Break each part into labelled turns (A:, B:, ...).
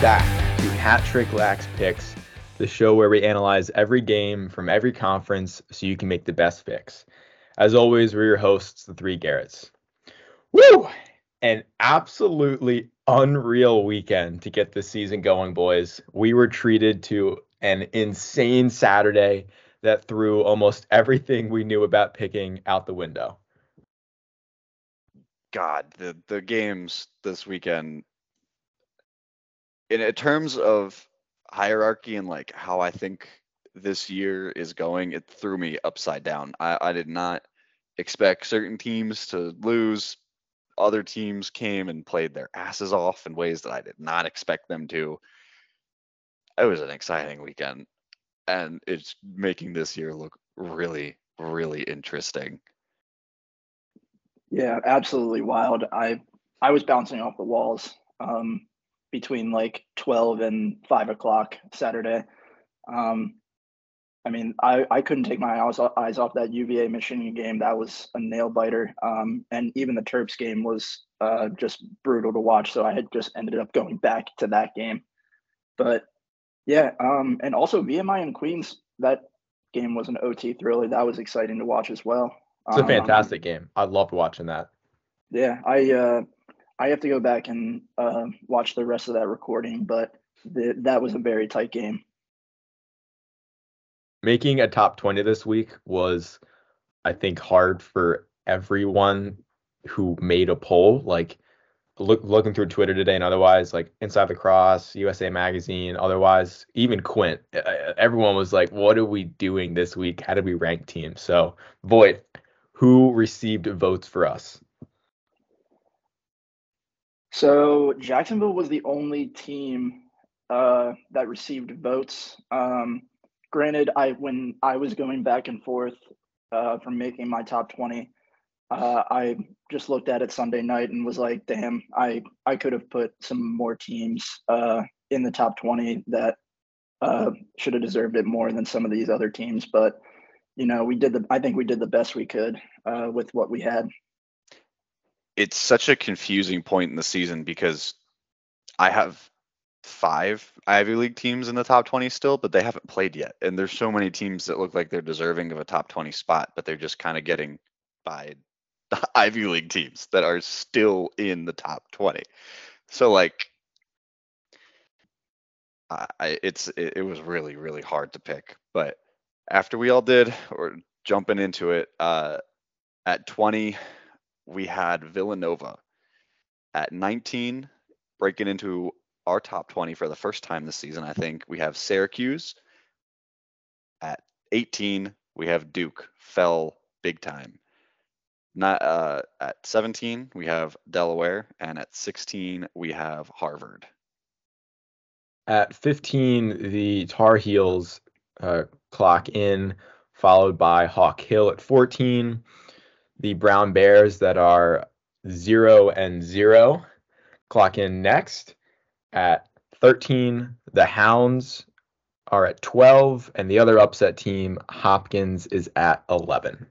A: Back to Hat Trick Lax Picks, the show where we analyze every game from every conference so you can make the best picks. As always, we're your hosts, the three Garrets. Woo! An absolutely unreal weekend to get this season going, boys. We were treated to an insane Saturday that threw almost everything we knew about picking out the window.
B: God, the the games this weekend in, terms of hierarchy and like how I think this year is going, it threw me upside down. I, I did not expect certain teams to lose. Other teams came and played their asses off in ways that I did not expect them to. It was an exciting weekend, and it's making this year look really, really interesting.
C: Yeah, absolutely wild. I I was bouncing off the walls um, between like twelve and five o'clock Saturday. Um, I mean, I, I couldn't take my eyes, eyes off that UVA Michigan game. That was a nail biter. Um, and even the Terps game was uh, just brutal to watch. So I had just ended up going back to that game. But yeah, um, and also VMI and Queens, that game was an OT thriller. That was exciting to watch as well.
A: It's a um, fantastic um, game. I loved watching that.
C: Yeah, I uh, I have to go back and uh, watch the rest of that recording, but that was a very tight game.
A: Making a top 20 this week was, I think, hard for everyone who made a poll. Like, look, looking through Twitter today and otherwise, like Inside Lacrosse, USA Magazine, otherwise, even Quint, everyone was like, what are we doing this week? How did we rank teams? So, Voigt, who received votes for us?
C: So Jacksonville was the only team uh, that received votes. Um, granted, I when I was going back and forth uh, from making my top twenty, uh, I just looked at it Sunday night and was like, "Damn, I I could have put some more teams uh, in the top twenty that uh, should have deserved it more than some of these other teams." But you know, we did the. I think we did the best we could uh, with what we had.
B: It's such a confusing point in the season because I have five Ivy League teams in the top 20 still, but they haven't played yet. And there's so many teams that look like they're deserving of a top 20 spot, but they're just kind of getting by the Ivy League teams that are still in the top 20. So like I it's it, it was really really hard to pick, but after we all did, or jumping into it, uh, at 20, we had Villanova. At 19, breaking into our top 20 for the first time this season, I think, we have Syracuse. At 18, we have Duke, fell big time. Not, uh, at 17, we have Delaware, and at 16, we have Harvard.
A: At 15, the Tar Heels uh, clock in, followed by Hawk Hill at 14. The Brown Bears that are zero and zero clock in next at 13. The Hounds are at 12, and the other upset team, Hopkins, is at 11.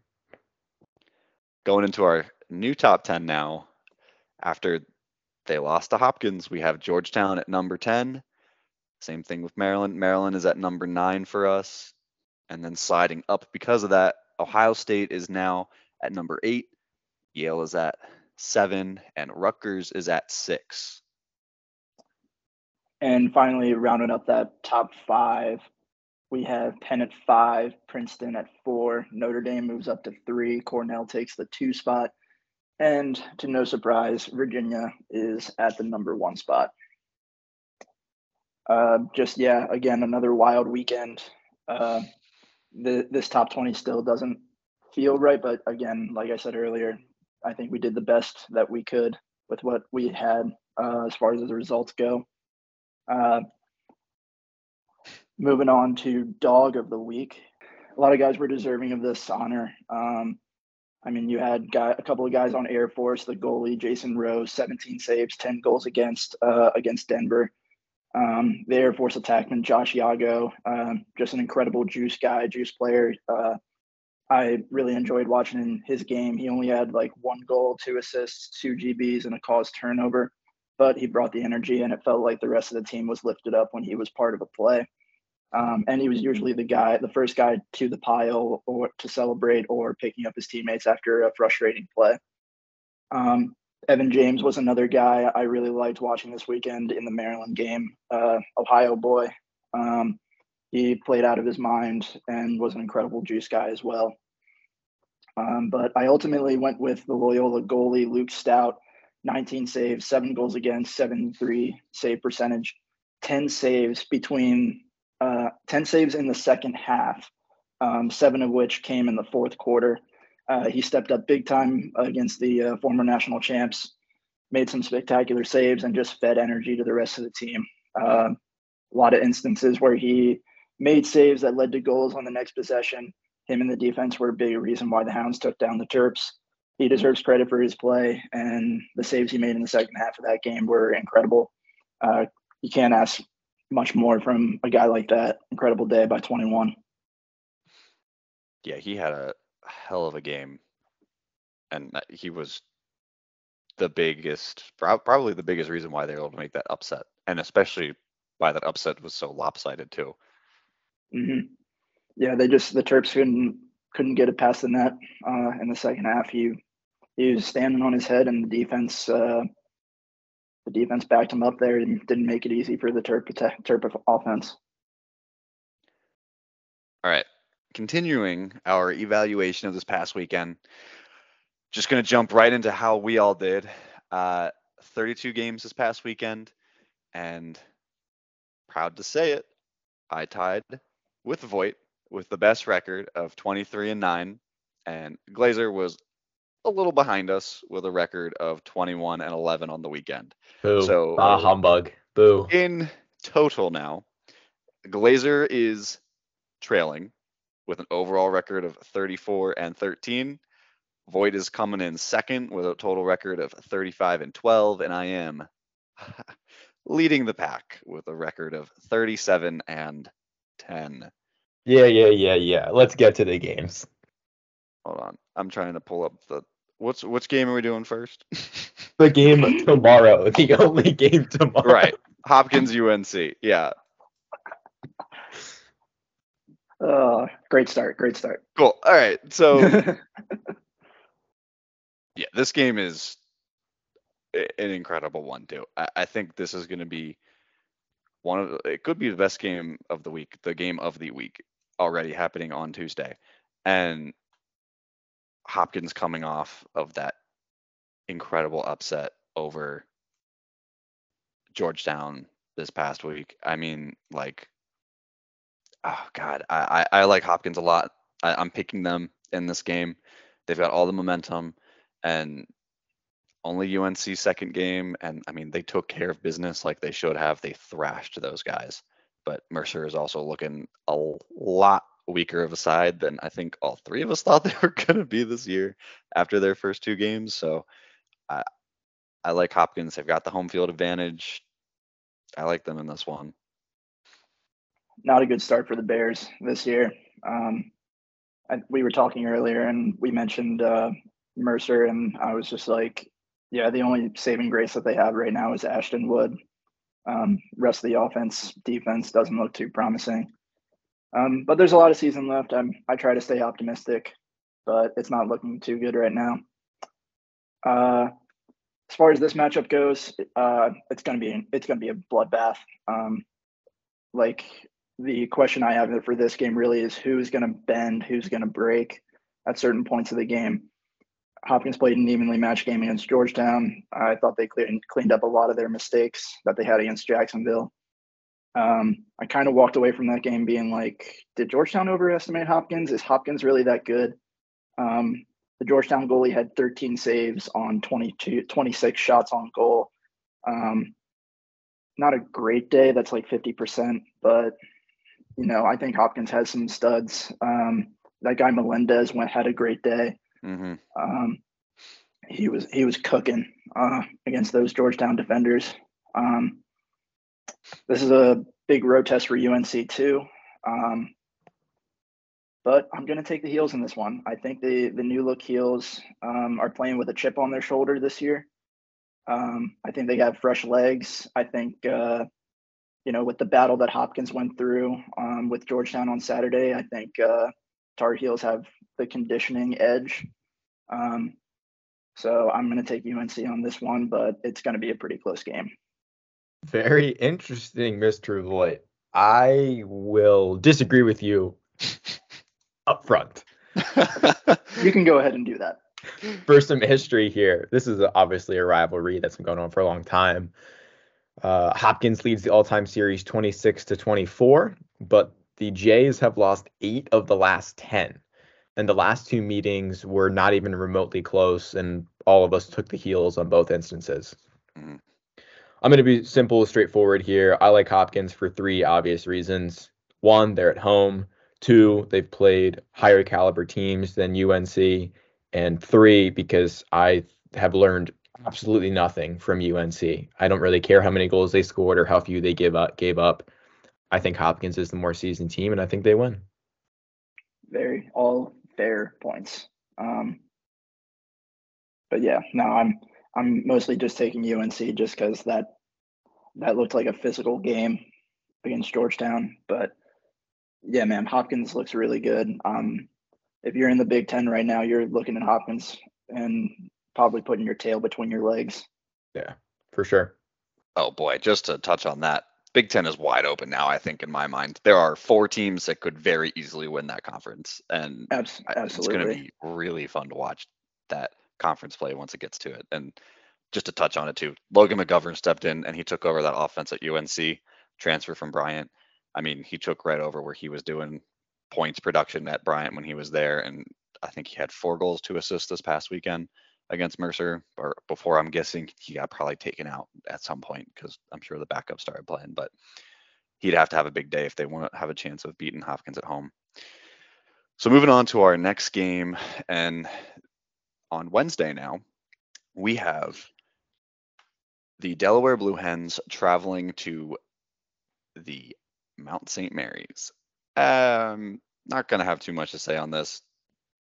B: Going into our new top 10 now, after they lost to Hopkins, we have Georgetown at number 10. Same thing with Maryland. Maryland is at number nine for us and then sliding up because of that. Ohio State is now at number eight, Yale is at seven, and Rutgers is at six.
C: And finally, rounding up that top five, we have Penn at five, Princeton at four, Notre Dame moves up to three, Cornell takes the two spot, and to no surprise, Virginia is at the number one spot. Uh, just yeah, again another wild weekend. Uh, the, this top 20 still doesn't feel right. But again, like I said earlier, I think we did the best that we could with what we had uh, as far as the results go. Uh, moving on to DAWG of the week. A lot of guys were deserving of this honor. Um, I mean, you had guy, a couple of guys on Air Force, the goalie Jason Rose, 17 saves, 10 goals against uh, against Denver. Um, the Air Force attackman Josh Yago, um, just an incredible juice guy, juice player. Uh, I really enjoyed watching his game. He only had like one goal, two assists, two GBs, and a caused turnover. but he brought the energy, and it felt like the rest of the team was lifted up when he was part of a play. Um, and he was usually the guy, the first guy to the pile or to celebrate or picking up his teammates after a frustrating play. Um, Evan James was another guy I really liked watching this weekend in the Maryland game. Uh, Ohio boy. Um, he played out of his mind and was an incredible juice guy as well. Um, but I ultimately went with the Loyola goalie, Luke Stout, 19 saves, seven goals against, 73 save percentage, 10 saves between uh, 10 saves in the second half, um, seven of which came in the fourth quarter. Uh, he stepped up big time against the uh, former national champs, made some spectacular saves, and just fed energy to the rest of the team. Uh, a lot of instances where he made saves that led to goals on the next possession. Him and the defense were a big reason why the Hounds took down the Terps. He deserves credit for his play, and the saves he made in the second half of that game were incredible. Uh, you can't ask much more from a guy like that. Incredible day by 21.
B: Yeah, he had a hell of a game, and he was the biggest, probably the biggest reason why they were able to make that upset, and especially why that upset was so lopsided too.
C: Mm-hmm. Yeah, they just the Terps couldn't couldn't get it past the net uh, in the second half. He he was standing on his head, and the defense uh, the defense backed him up there and didn't make it easy for the Terp Terp offense.
B: All right, continuing our evaluation of this past weekend. Just going to jump right into how we all did. Uh, 32 games this past weekend, and proud to say it, I tied with Voigt with the best record of 23 and 9 and Glazer was a little behind us with a record of 21 and 11 on the weekend.
A: Boo. So ah, humbug. Boo.
B: In total now, Glazer is trailing with an overall record of 34 and 13. Voigt is coming in second with a total record of 35 and 12, and I am leading the pack with a record of 37 and 10.
A: Yeah, yeah, yeah, yeah. Let's get to the games.
B: Hold on. I'm trying to pull up the what's which game are we doing first?
A: the game tomorrow. The only game tomorrow.
B: Right. Hopkins UNC. Yeah.
C: Uh, great start. Great start.
B: Cool. All right. So yeah, this game is an incredible one too. I, I think this is going to be one of it could be the best game of the week, the game of the week already happening on Tuesday, and Hopkins coming off of that incredible upset over Georgetown this past week. I mean, like, oh god, I I, I like Hopkins a lot. I, I'm picking them in this game. They've got all the momentum, and only UNC second game, and I mean they took care of business like they should have. They thrashed those guys, but Mercer is also looking a lot weaker of a side than I think all three of us thought they were going to be this year after their first two games. So I I like Hopkins. They've got the home field advantage. I like them in this one.
C: Not a good start for the Bears this year. Um, I, we were talking earlier, and we mentioned uh, Mercer, and I was just like, yeah, the only saving grace that they have right now is Ashton Wood. Um, rest of the offense, defense doesn't look too promising. Um, but there's a lot of season left. I'm I try to stay optimistic, but it's not looking too good right now. Uh, as far as this matchup goes, uh, it's gonna be it's gonna be a bloodbath. Um, like the question I have for this game really is who's gonna bend, who's gonna break at certain points of the game. Hopkins played an evenly matched game against Georgetown. I thought they cleared, cleaned up a lot of their mistakes that they had against Jacksonville. Um, I kind of walked away from that game being like, did Georgetown overestimate Hopkins? Is Hopkins really that good? Um, the Georgetown goalie had 13 saves on 22, 26 shots on goal. Um, not a great day. That's like 50%, but you know, I think Hopkins has some studs. Um, that guy Melendez went had a great day. Mm-hmm. Um, he was he was cooking uh, against those Georgetown defenders. Um, this is a big road test for UNC too. Um, but I'm going to take the heels in this one. I think the the new look heels um, are playing with a chip on their shoulder this year. Um, I think they have fresh legs. I think, uh, you know, with the battle that Hopkins went through um, with Georgetown on Saturday, I think uh, Tar Heels have the conditioning edge. Um, so I'm going to take UNC on this one, but it's going to be a pretty close game.
A: Very interesting, Mr. Voigt. I will disagree with you up front.
C: you can go ahead and do that.
A: For some history here, this is obviously a rivalry that's been going on for a long time. Uh, Hopkins leads the all-time series 26 to 24, but the Jays have lost eight of the last 10. And the last two meetings were not even remotely close, and all of us took the heels on both instances. Mm-hmm. I'm going to be simple, straightforward here. I like Hopkins for three obvious reasons. One, they're at home. Two, they've played higher caliber teams than UNC. And three, because I have learned absolutely nothing from UNC. I don't really care how many goals they scored or how few they give up gave up. I think Hopkins is the more seasoned team, and I think they win.
C: Very all fair points. Um, but yeah, no, I'm I'm mostly just taking UNC just because that that looked like a physical game against Georgetown. But yeah, man, Hopkins looks really good. Um, if you're in the Big Ten right now, you're looking at Hopkins and probably putting your tail between your legs.
A: Yeah, for sure.
B: Oh boy, just to touch on that, Big Ten is wide open now. I think in my mind, there are four teams that could very easily win that conference, and
C: absolutely,
B: it's going to be really fun to watch that conference play once it gets to it. And just to touch on it too, Logan McGovern stepped in and he took over that offense at UNC, transfer from Bryant. I mean, he took right over where he was doing points production at Bryant when he was there, and I think he had four goals to assist this past weekend against Mercer. Or before, I'm guessing he got probably taken out at some point because I'm sure the backup started playing. But he'd have to have a big day if they want to have a chance of beating Hopkins at home. So moving on to our next game, and on Wednesday now, we have the Delaware Blue Hens traveling to the Mount St. Mary's. Um, not going to have too much to say on this.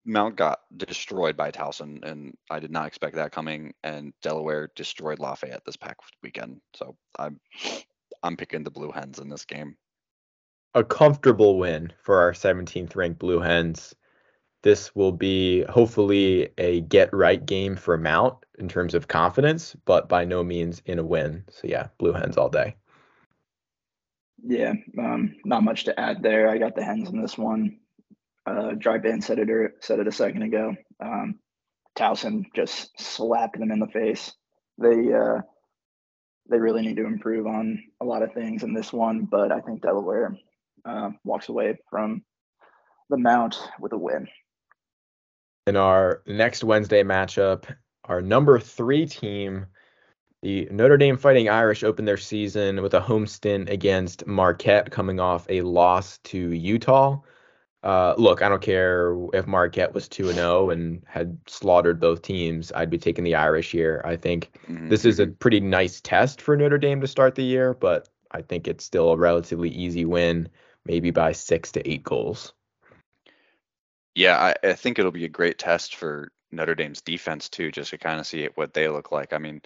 B: Mount got destroyed by Towson, and I did not expect that coming. And Delaware destroyed Lafayette this past weekend, so I'm I'm picking the Blue Hens in this game.
A: A comfortable win for our 17th ranked Blue Hens this will be hopefully a get right game for Mount in terms of confidence, but by no means in a win. So yeah, blue hens all day.
C: Yeah, um, not much to add there. I got the hens in this one. Uh, Dry said it or said it a second ago. Um, Towson just slapped them in the face. They uh, they really need to improve on a lot of things in this one, but I think Delaware uh, walks away from the Mount with a win
A: in our next Wednesday matchup, our number three team, the Notre Dame Fighting Irish, opened their season with a home stint against Marquette, coming off a loss to Utah. Uh, look, I don't care if Marquette was 2 0 and had slaughtered both teams. I'd be taking the Irish here. I think mm-hmm. this is a pretty nice test for Notre Dame to start the year, but I think it's still a relatively easy win, maybe by six to eight goals.
B: Yeah, I, I think it'll be a great test for Notre Dame's defense too, just to kind of see what they look like. I mean,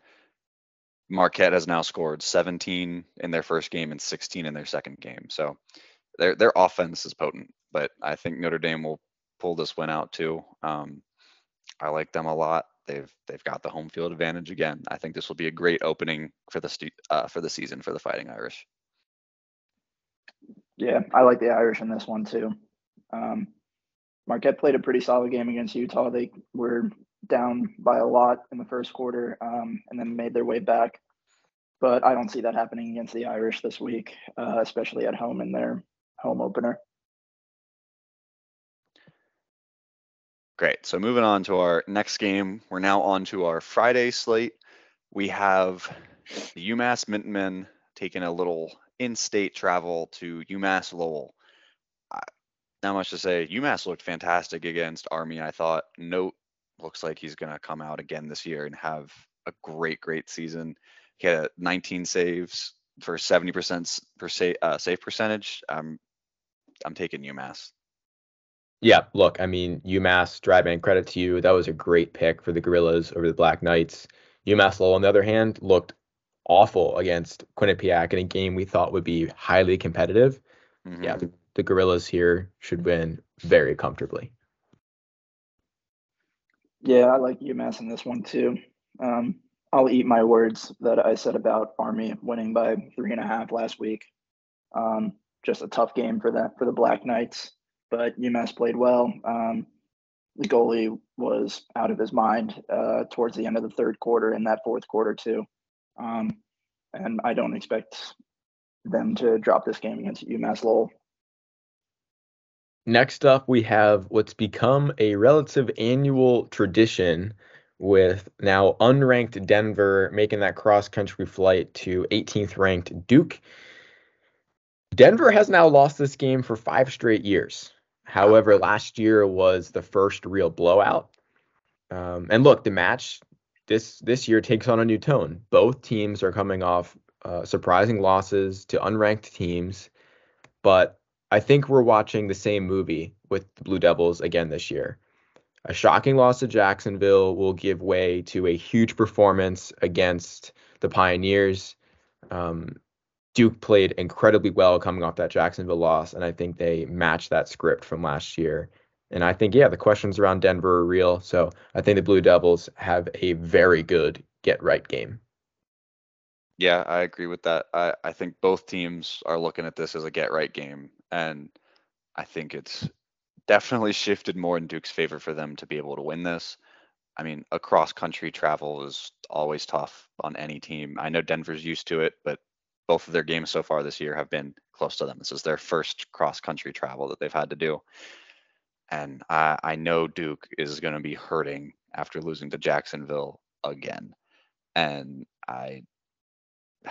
B: Marquette has now scored 17 in their first game and 16 in their second game, so their their offense is potent. But I think Notre Dame will pull this win out too. Um, I like them a lot. They've they've got the home field advantage again. I think this will be a great opening for the stu- uh, for the season for the Fighting Irish.
C: Yeah, I like the Irish in this one too. Um, Marquette played a pretty solid game against Utah. They were down by a lot in the first quarter um, and then made their way back. But I don't see that happening against the Irish this week, uh, especially at home in their home opener.
B: Great. So moving on to our next game, we're now on to our Friday slate. We have the UMass Minutemen taking a little in-state travel to UMass Lowell not much to say. UMass looked fantastic against Army. I thought Knote looks like he's going to come out again this year and have a great, great season. He had 19 saves for 70% per sa- uh, save percentage. I'm I'm taking UMass.
A: Yeah, look, I mean, UMass, Dryban, credit to you. That was a great pick for the Gorillas over the Black Knights. UMass Lowell, on the other hand, looked awful against Quinnipiac in a game we thought would be highly competitive. Mm-hmm. Yeah, the, the Gorillas here should win very comfortably.
C: Yeah, I like UMass in this one too. Um, I'll eat my words that I said about Army winning by three and a half last week. Um, just a tough game for that for the Black Knights, but UMass played well. Um, the goalie was out of his mind uh, towards the end of the third quarter and that fourth quarter too. Um, and I don't expect them to drop this game against UMass Lowell.
A: Next up, we have what's become a relative annual tradition with now unranked Denver making that cross country flight to 18th ranked Duke. Denver has now lost this game for five straight years. However, last year was the first real blowout. Um, and look, the match this this year takes on a new tone. Both teams are coming off uh, surprising losses to unranked teams, but I think we're watching the same movie with the Blue Devils again this year. A shocking loss to Jacksonville will give way to a huge performance against the Pioneers. Um, Duke played incredibly well coming off that Jacksonville loss, and I think they matched that script from last year. And I think, yeah, the questions around Denver are real. So I think the Blue Devils have a very good get right game.
B: Yeah, I agree with that. I, I think both teams are looking at this as a get right game. And I think it's definitely shifted more in Duke's favor for them to be able to win this. I mean, across country travel is always tough on any team. I know Denver's used to it, but both of their games so far this year have been close to them. This is their first cross country travel that they've had to do. And I, I know Duke is going to be hurting after losing to Jacksonville again. And I,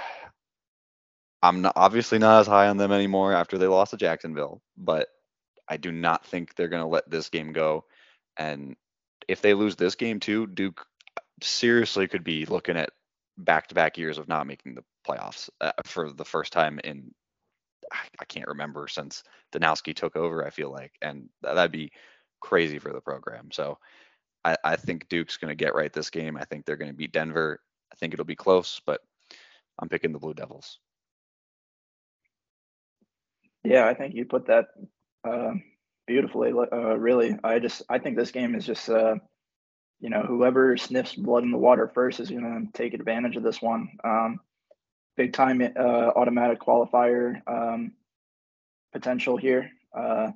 B: I'm not, obviously not as high on them anymore after they lost to Jacksonville, but I do not think they're going to let this game go. And if they lose this game too, Duke seriously could be looking at back-to-back years of not making the playoffs uh, for the first time in I can't remember since Danowski took over. I feel like, and that'd be crazy for the program. So I, I think Duke's going to get right this game. I think they're going to beat Denver. I think it'll be close, but I'm picking the Blue Devils.
C: Yeah, I think you put that uh, beautifully. Uh, really, I just I think this game is just uh, you know whoever sniffs blood in the water first is going to take advantage of this one. Um, big time uh, automatic qualifier um, potential here. Uh,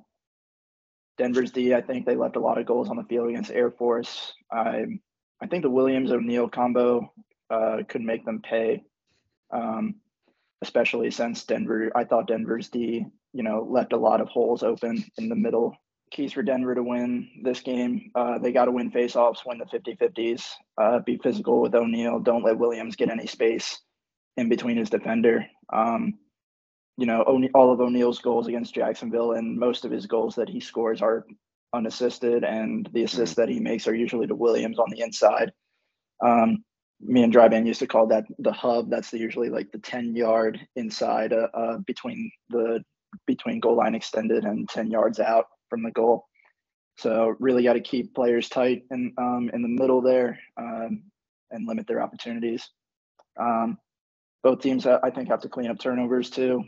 C: Denver's D, I think they left a lot of goals on the field against Air Force. I I think the Williams O'Neill combo uh, could make them pay, um, especially since Denver. I thought Denver's D, you know, left a lot of holes open in the middle. Keys for Denver to win this game. Uh, they got to win faceoffs, win the 50-50s, uh, be physical with O'Neill. Don't let Williams get any space in between his defender. Um, you know, all of O'Neill's goals against Jacksonville and most of his goals that he scores are unassisted, and the assists mm-hmm. that he makes are usually to Williams on the inside. Um, me and Dryban used to call that the hub. That's the, usually like the ten yard inside uh, uh, between the between goal line extended and ten yards out from the goal. So really got to keep players tight and um, in the middle there um, and limit their opportunities. Um, both teams, I think, have to clean up turnovers too.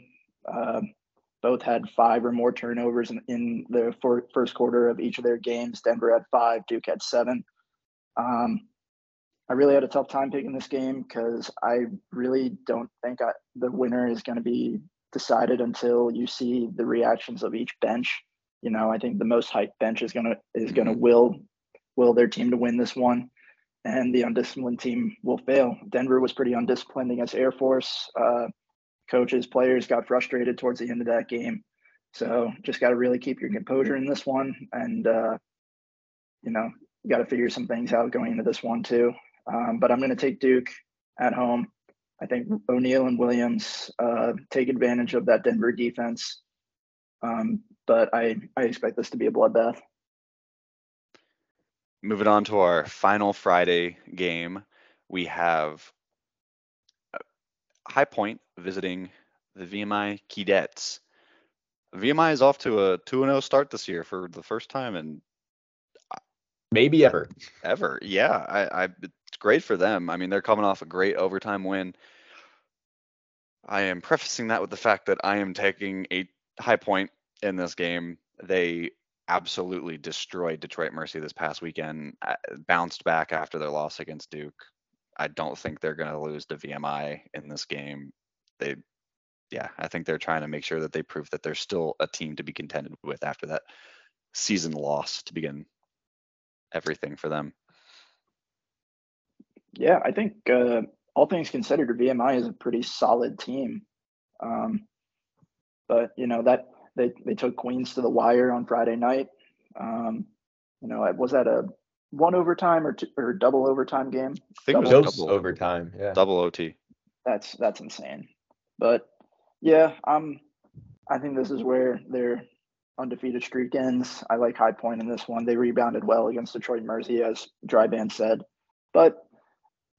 C: Uh, both had five or more turnovers in, in the for, first quarter of each of their games. Denver had five, Duke had seven. Um, I really had a tough time picking this game because I really don't think I, the winner is going to be decided until you see the reactions of each bench. You know, I think the most hyped bench is gonna is gonna mm-hmm. will will their team to win this one and the undisciplined team will fail. Denver was pretty undisciplined against Air Force. Uh, coaches, players got frustrated towards the end of that game. So just got to really keep your composure in this one, and uh, you know, you got to figure some things out going into this one too. Um, but I'm going to take Duke at home. I think O'Neill and Williams uh, take advantage of that Denver defense. Um, but I, I expect this to be a bloodbath.
B: Moving on to our final Friday game, we have uh, High Point visiting the VMI Keydets. VMI is off to a 2 0 start this year for the first time in
A: maybe ever.
B: Ever. Yeah. I, I it's great for them. I mean, they're coming off a great overtime win. I am prefacing that with the fact that I am taking a high point in this game. They absolutely destroyed Detroit Mercy this past weekend, uh, bounced back after their loss against Duke. I don't think they're going to lose to VMI in this game. They, yeah, I think they're trying to make sure that they prove that they're still a team to be contended with after that season loss to begin everything for them.
C: Yeah, I think uh, all things considered, VMI is a pretty solid team. Um, but you know that they they took Queens to the wire on Friday night. Um, you know, was that a one overtime or two, or double overtime game?
B: I think
A: double,
B: it was
A: double overtime. Yeah,
B: double OT.
C: That's that's insane. But yeah, um, I think this is where their undefeated streak ends. I like High Point in this one. They rebounded well against Detroit Mercy, as Dryban said. But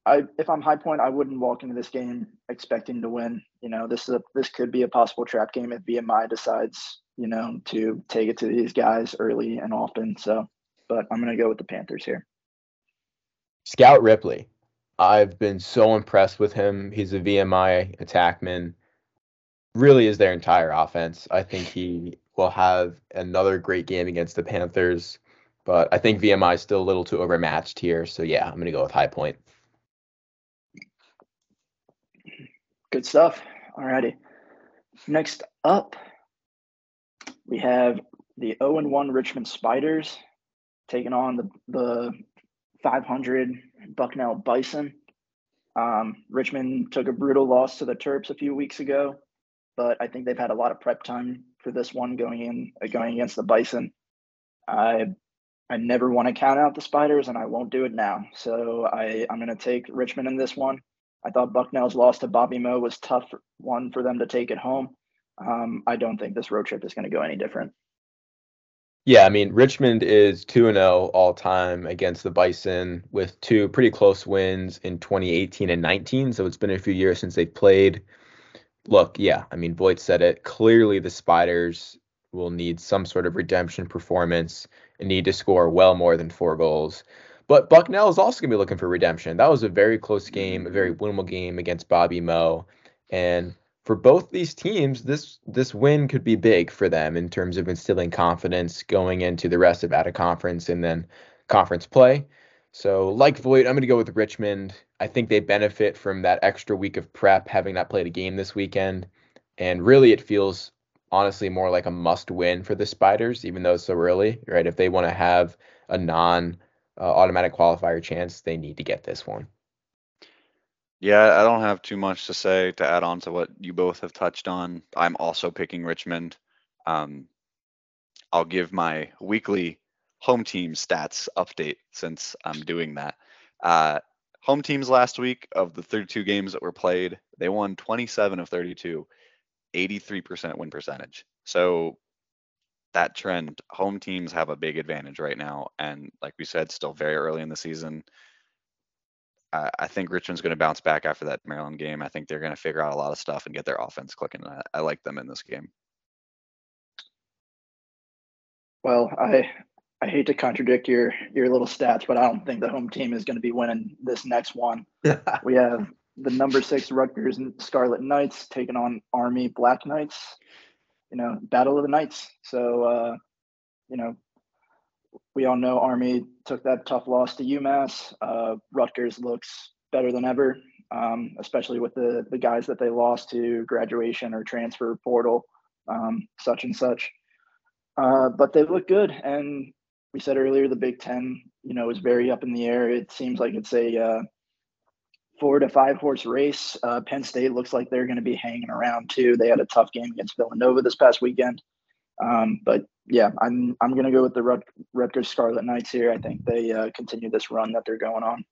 C: I, if I'm High Point, I wouldn't walk into this game expecting to win. You know, this is a this could be a possible trap game if VMI decides, you know, to take it to these guys early and often. So, but I'm gonna go with the Panthers here.
A: Scout Ripley. I've been so impressed with him. He's a VMI attackman. Really is their entire offense. I think he will have another great game against the Panthers, but I think VMI is still a little too overmatched here. So yeah, I'm gonna go with High Point.
C: Good stuff. Alrighty. Next up, we have the 0 and 1 Richmond Spiders taking on the, the 500 Bucknell Bison. Um, Richmond took a brutal loss to the Terps a few weeks ago, but I think they've had a lot of prep time for this one going in uh, going against the Bison. I I never want to count out the Spiders, and I won't do it now. So I I'm going to take Richmond in this one. I thought Bucknell's loss to Bobby Mo was tough one for them to take at home. Um, I don't think this road trip is going to go any different.
A: Yeah, I mean Richmond is two and zero oh all time against the Bison with two pretty close wins in 2018 and 19. So it's been a few years since they've played. Look, yeah, I mean Voigt said it clearly. The Spiders will need some sort of redemption performance and need to score well more than four goals. But Bucknell is also going to be looking for redemption. That was a very close mm-hmm. game, a very winnable game against Bobby Mo. And for both these teams, this this win could be big for them in terms of instilling confidence going into the rest of out of conference and then conference play. So, like Voigt, I'm going to go with Richmond. I think they benefit from that extra week of prep, having not played a game this weekend. And really, it feels honestly more like a must win for the Spiders, even though it's so early, right? If they want to have a non uh, automatic qualifier chance, they need to get this one.
B: Yeah, I don't have too much to say to add on to what you both have touched on. I'm also picking Richmond. Um, I'll give my weekly home team stats update since I'm doing that. Uh, home teams last week of the 32 games that were played, they won 27 of 32, 83% win percentage. So that trend, home teams have a big advantage right now. And like we said, still very early in the season. I, I think Richmond's going to bounce back after that Maryland game. I think they're going to figure out a lot of stuff and get their offense clicking. I, I like them in this game.
C: Well, I I hate to contradict your your little stats, but I don't think the home team is going to be winning this next one. we have the number six Rutgers and Scarlet Knights taking on Army Black Knights. You know, Battle of the Knights. So, uh, you know, we all know Army took that tough loss to UMass. Uh, Rutgers looks better than ever, um, especially with the the guys that they lost to graduation or transfer portal, um, such and such. Uh, but they look good, and we said earlier the Big Ten, you know, is very up in the air. It seems like it's a uh, four to five horse race. Uh, Penn State looks like they're going to be hanging around too. They had a tough game against Villanova this past weekend. Um, but yeah, I'm I'm going to go with the Rut- Rutgers Scarlet Knights here. I think they uh, continue this run that they're going on.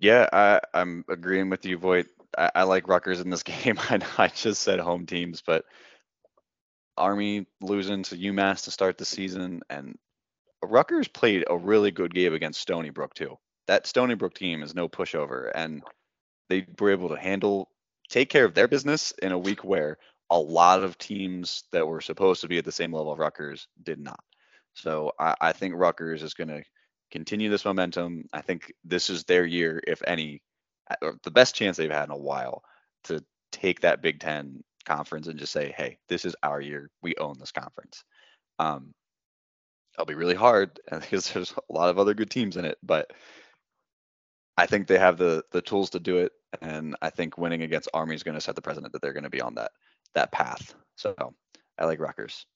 B: Yeah, I, I'm agreeing with you, Voigt. I, I like Rutgers in this game. I, I just said home teams, but Army losing to UMass to start the season, and Rutgers played a really good game against Stony Brook too. That Stony Brook team is no pushover, and they were able to handle, take care of their business in a week where a lot of teams that were supposed to be at the same level of Rutgers did not. So I, I think Rutgers is going to continue this momentum. I think this is their year, if any, the best chance they've had in a while to take that Big Ten conference and just say, hey, this is our year. We own this conference. Um, it'll be really hard because there's a lot of other good teams in it, but I think they have the the tools to do it, and I think winning against Army is going to set the precedent that they're going to be on that that path. So I like Rutgers.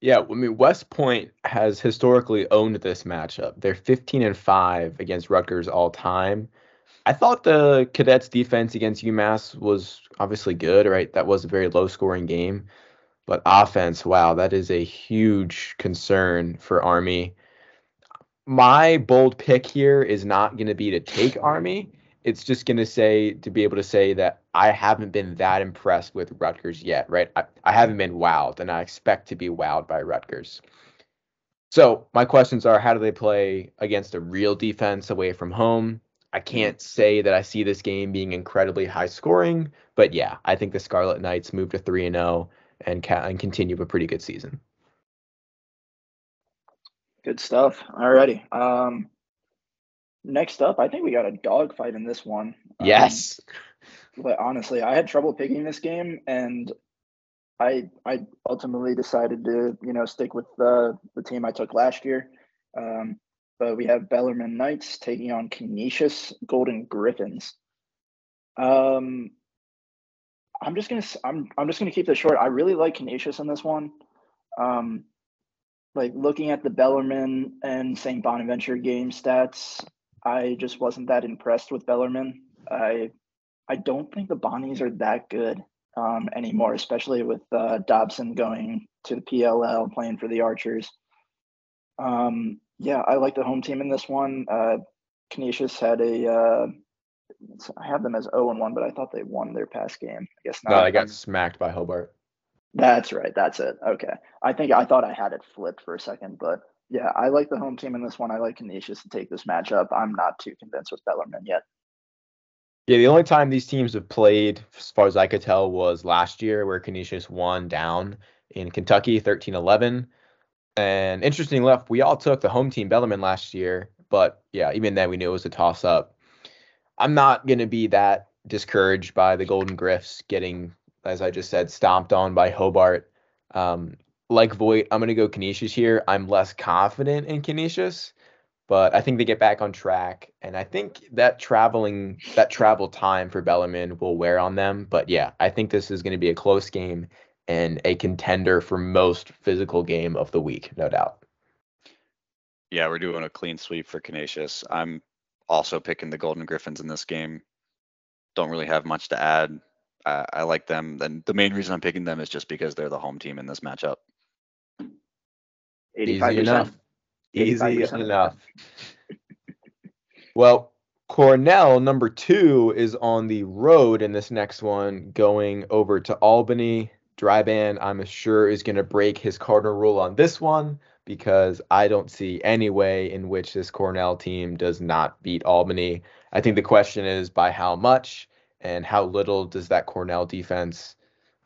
A: Yeah, I mean West Point has historically owned this matchup. They're 15 and 5 against Rutgers all time. I thought the Cadets defense against UMass was obviously good, right? That was a very low scoring game. But offense, wow, that is a huge concern for Army. My bold pick here is not going to be to take Army. It's just going to say to be able to say that I haven't been that impressed with Rutgers yet, right? I, I haven't been wowed, and I expect to be wowed by Rutgers. So my questions are: How do they play against a real defense away from home? I can't say that I see this game being incredibly high scoring, but yeah, I think the Scarlet Knights move to three and zero and ca- and continue a pretty good season.
C: Good stuff. Alrighty. Um, next up, I think we got a dogfight in this one. Um,
A: Yes.
C: but honestly, I had trouble picking this game, and I I ultimately decided to you know stick with the the team I took last year. Um, but we have Bellarmine Knights taking on Canisius Golden Griffins. Um, I'm just gonna I'm I'm just gonna keep this short. I really like Canisius in this one. Um, like looking at the Bellarmine and St. Bonaventure game stats, I just wasn't that impressed with Bellarmine. I I don't think the Bonnies are that good um, anymore, especially with uh, Dobson going to the PLL, playing for the Archers. Um, yeah, I like the home team in this one. Uh, Canisius had a, uh, I have them as 0 and 1, but I thought they won their past game. I guess not.
A: No, I got smacked by Hobart.
C: That's right. That's it. Okay. I think I thought I had it flipped for a second, but yeah, I like the home team in this one. I like Canisius to take this matchup. I'm not too convinced with Bellarmine yet.
A: Yeah, the only time these teams have played, as far as I could tell, was last year where Canisius won down in Kentucky 13 11. And interesting enough, we all took the home team Bellarmine last year, but yeah, even then we knew it was a toss up. I'm not going to be that discouraged by the Golden Griffs getting, as I just said, stomped on by Hobart. Um, like Voigt, I'm going to go Canisius here. I'm less confident in Canisius, but I think they get back on track. And I think that traveling, that travel time for Bellarmine will wear on them. But yeah, I think this is going to be a close game and a contender for most physical game of the week, no doubt.
B: Yeah, we're doing a clean sweep for Canisius. I'm also picking the Golden Griffins in this game. Don't really have much to add. I, I like them. And the main reason I'm picking them is just because they're the home team in this matchup.
C: 85%.
A: Easy enough. Easy
C: 85%.
A: enough. well, Cornell, number two, is on the road in this next one, going over to Albany. Dryban, I'm sure, is going to break his cardinal rule on this one because I don't see any way in which this Cornell team does not beat Albany. I think the question is by how much and how little does that Cornell defense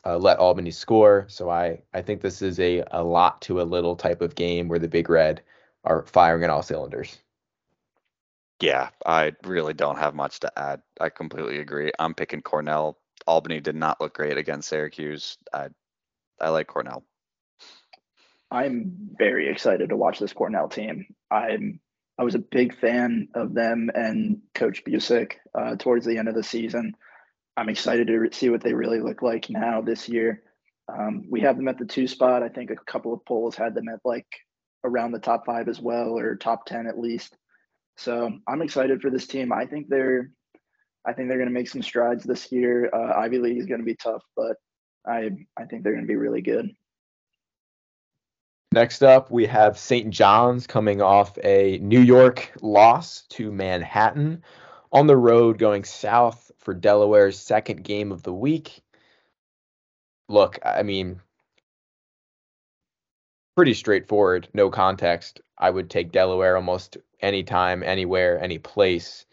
A: uh, let Albany score. So I, I think this is a, a lot to a little type of game where the Big Red are firing on all cylinders.
B: Yeah, I really don't have much to add. I completely agree. I'm picking Cornell. Albany did not look great against Syracuse. I I like Cornell.
C: I'm very excited to watch this Cornell team. I'm I was a big fan of them and Coach Buczek uh, towards the end of the season. I'm excited to see what they really look like now this year. Um, we have them at the two spot. I think a couple of polls had them at like around the top five as well, or top ten at least. So I'm excited for this team. I think they're I think they're going to make some strides this year. Uh, Ivy League is going to be tough, but I I think they're going to be really good.
A: Next up, we have St. John's coming off a New York loss to Manhattan on the road going south for Delaware's second game of the week. Look, I mean, pretty straightforward, no context. I would take Delaware almost anytime, anywhere, any place,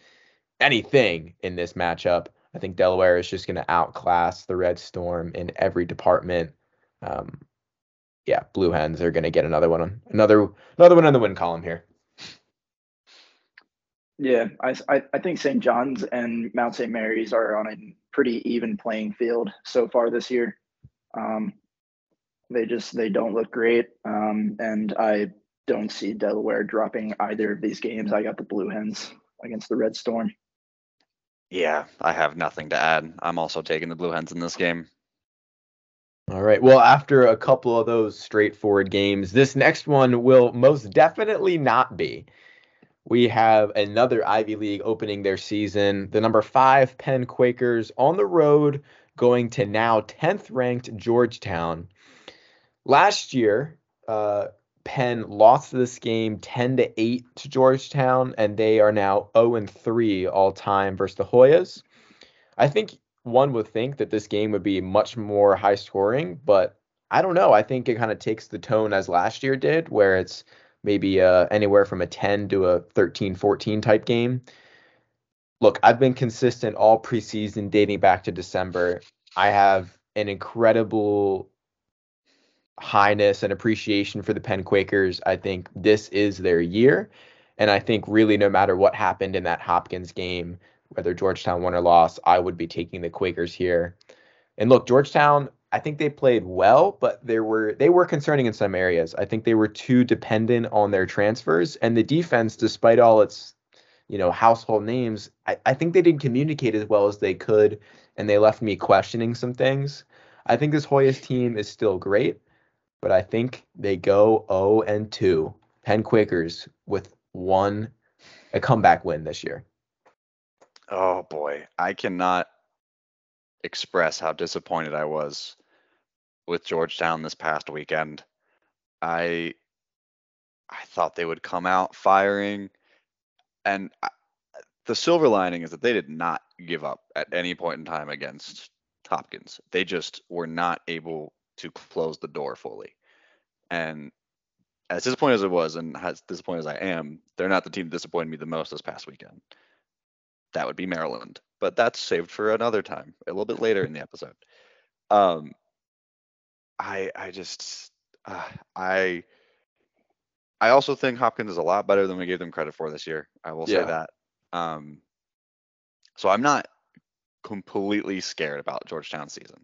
A: anything in this matchup. I think Delaware is just going to outclass the Red Storm in every department. Um, yeah, Blue Hens are going to get another one, on another another one in the win column here.
C: Yeah, I, I, I think St. John's and Mount St. Mary's are on a pretty even playing field so far this year. Um, they just they don't look great, um, and I don't see Delaware dropping either of these games. I got the Blue Hens against the Red Storm.
B: Yeah, I have nothing to add. I'm also taking the Blue Hens in this game.
A: All right. Well, after a couple of those straightforward games, this next one will most definitely not be. We have another Ivy League opening their season. The number five Penn Quakers on the road going to now 10th ranked Georgetown. Last year, uh, Penn lost this game 10 to 8 to Georgetown, and they are now 0 and 3 all time versus the Hoyas. I think one would think that this game would be much more high scoring, but I don't know. I think it kind of takes the tone as last year did, where it's maybe uh, anywhere from a 10 to a 13 14 type game. Look, I've been consistent all preseason dating back to December. I have an incredible highness and appreciation for the Penn Quakers. I think this is their year. And I think really no matter what happened in that Hopkins game, whether Georgetown won or lost, I would be taking the Quakers here. And look, Georgetown, I think they played well, but there were they were concerning in some areas. I think they were too dependent on their transfers and the defense, despite all its, you know, household names, I, I think they didn't communicate as well as they could, and they left me questioning some things. I think this Hoyas team is still great but I think they go 0 and 2. Penn Quakers with one a comeback win this year.
B: Oh boy, I cannot express how disappointed I was with Georgetown this past weekend. I I thought they would come out firing and I, the silver lining is that they did not give up at any point in time against Hopkins. They just were not able to close the door fully. And as disappointed as it was, and as disappointed as I am, they're not the team that disappointed me the most this past weekend. That would be Maryland, but that's saved for another time, a little bit later in the episode. Um, I I just uh, I I also think Hopkins is a lot better than we gave them credit for this year. I will yeah. say that. Um, so I'm not completely scared about Georgetown season.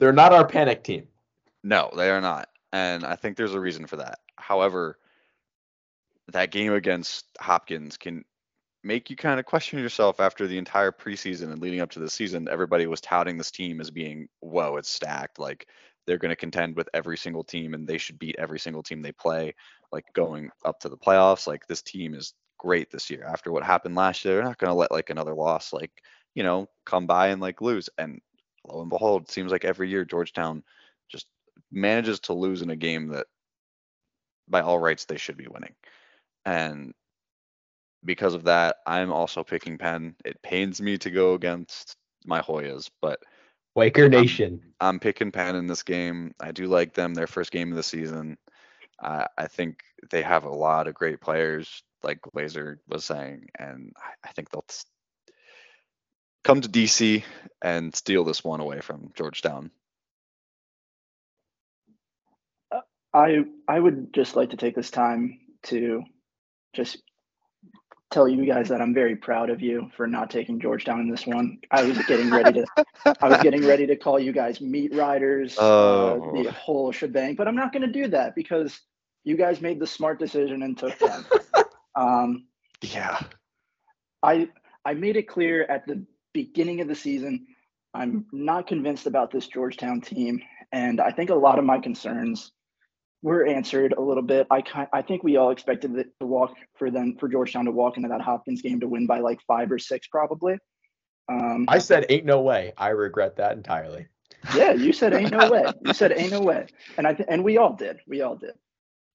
A: They're not our panic team.
B: No, they are not. And I think there's a reason for that. However, that game against Hopkins can make you kind of question yourself after the entire preseason and leading up to the season. Everybody was touting this team as being, whoa, it's stacked. Like they're going to contend with every single team and they should beat every single team they play. Like going up to the playoffs, like this team is great this year. After what happened last year, they're not going to let like another loss, like, you know, come by and like lose. And lo and behold, it seems like every year Georgetown just manages to lose in a game that by all rights they should be winning. And because of that, I'm also picking Penn. It pains me to go against my Hoyas, but
A: Quaker Nation.
B: I'm, I'm, picking Penn in this game. I do like them. Their first game of the season. Uh, I think they have a lot of great players, like Glazer was saying, and I, I think they'll come to DC and steal this one away from Georgetown.
C: I I would just like to take this time to just tell you guys that I'm very proud of you for not taking Georgetown in this one. I was getting ready to I was getting ready to call you guys meat riders, oh. uh, the whole shebang, but I'm not going to do that because you guys made the smart decision and took them. um,
B: yeah.
C: I I made it clear at the beginning of the season, I'm not convinced about this Georgetown team. And I think a lot of my concerns were answered a little bit. I kind, I think we all expected it to walk for them for Georgetown to walk into that Hopkins game to win by like five or six probably.
A: Um, I said ain't no way. I regret that entirely.
C: Yeah, you said ain't no way. You said ain't no way, and I th- and we all did. We all did.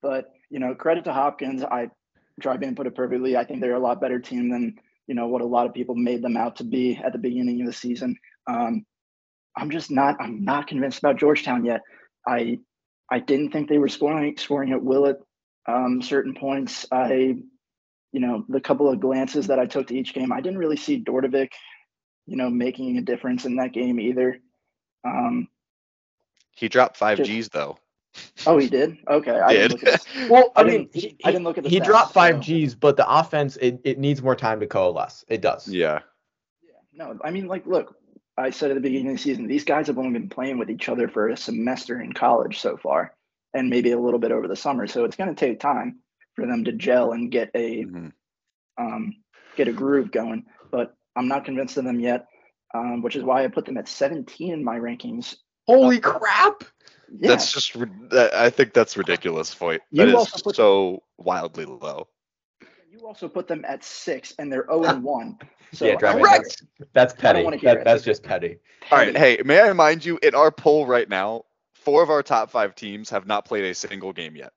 C: But you know, credit to Hopkins. I Dryban put it perfectly. I think they're a lot better team than you know what a lot of people made them out to be at the beginning of the season. Um, I'm just not I'm not convinced about Georgetown yet. I I didn't think they were scoring scoring at will at um, certain points. I you know the couple of glances that I took to each game, I didn't really see Dordevic, you know, making a difference in that game either. Um,
B: he dropped five just, G's though.
C: Oh, he did. Okay, I
B: Did.
C: didn't look at the,
A: Well, I
C: I
A: mean, he,
C: I didn't look at the
A: he
C: stats,
A: dropped five
C: so-
A: Gs, but the offense it, it needs more time to coalesce. It does.
B: Yeah. yeah.
C: No, I mean, like, look, I said at the beginning of the season, these guys have only been playing with each other for a semester in college so far, and maybe a little bit over the summer. So it's going to take time for them to gel and get a
B: Mhm.
C: um, get a groove going. But I'm not convinced of them yet, um, which is why I put them at 17 in my rankings.
A: Holy crap!
C: Yeah,
B: That's just. I think that's ridiculous, Voigt.
C: You
B: That is
C: also put-
B: so wildly low.
C: You also put them at six, and they're 0 and 1. So
A: yeah,
C: I
A: Dragon, that's, that's petty. That, that's just petty.
B: All right. Hey, may I remind you, in our poll right now, four of our top five teams have not played a single game yet.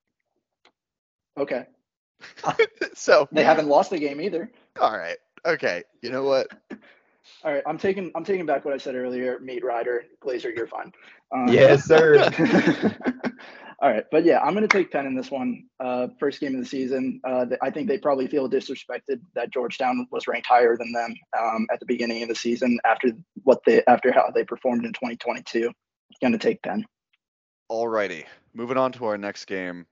C: Okay.
B: so
C: They haven't lost a game either.
B: All right. Okay. You know what?
C: All right, I'm taking I'm taking back what I said earlier. Meat Rider, Glazer, you're fine. Um,
A: Yes, sir.
C: All right, but yeah, I'm going to take Penn in this one. Uh, first game of the season. Uh, I think they probably feel disrespected that Georgetown was ranked higher than them um, at the beginning of the season after what they after how they performed in 2022. Going to take Penn.
B: Alrighty. Moving on to our next game.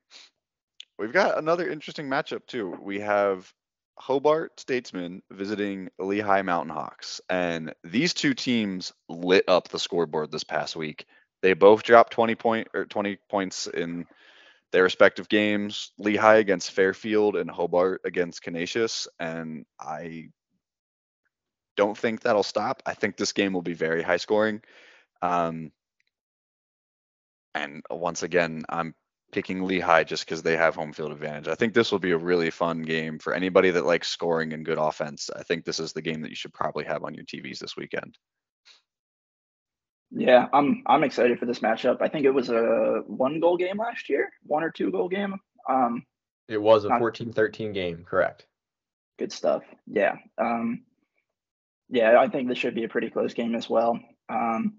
B: We've got another interesting matchup too. We have Hobart Statesmen visiting Lehigh Mountain Hawks, and these two teams lit up the scoreboard this past week. They both dropped 20 point or 20 points in their respective games. Lehigh against Fairfield and Hobart against Canisius, and I don't think that'll stop. I think this game will be very high scoring. Um, and once again, I'm picking Lehigh just because they have home field advantage. I think this will be a really fun game for anybody that likes scoring and good offense. I think this is the game that you should probably have on your TVs this weekend.
C: Yeah, I'm I'm excited for this matchup. I think it was a one goal game last year, one or two goal game. Um,
A: It was a
C: Not-
A: 14-13 game, correct?
C: good stuff. Yeah. Um, yeah, I think this should be a pretty close game as well. Um,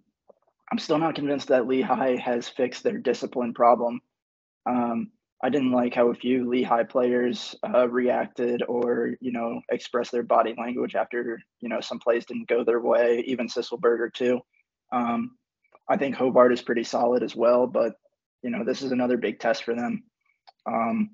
C: I'm still not convinced that Lehigh has fixed their discipline problem. Um, I didn't like how a few Lehigh players uh, reacted or, you know, expressed their body language after, you know, some plays didn't go their way, even Sisselberger too. Um, I think Hobart is pretty solid as well, but, you know, this is another big test for them. Um,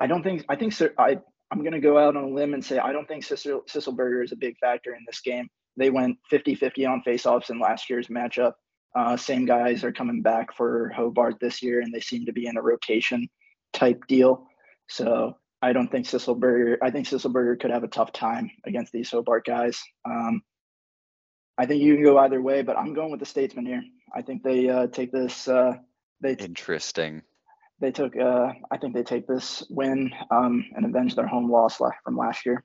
C: I don't think, I think, Sir- I, I'm going to go out on a limb and say I don't think Sissel, Sisselberger is a big factor in this game. They went 50 50 on faceoffs in last year's matchup. Uh, same guys are coming back for Hobart this year, and they seem to be in a rotation type deal. So I don't think Sisselberger, I think Sisselberger could have a tough time against these Hobart guys. Um, I think you can go either way, but I'm going with the Statesman here. I think they uh, take this. Uh, they
B: Interesting.
C: they took uh I think they take this win um and avenge their home loss la- from last year.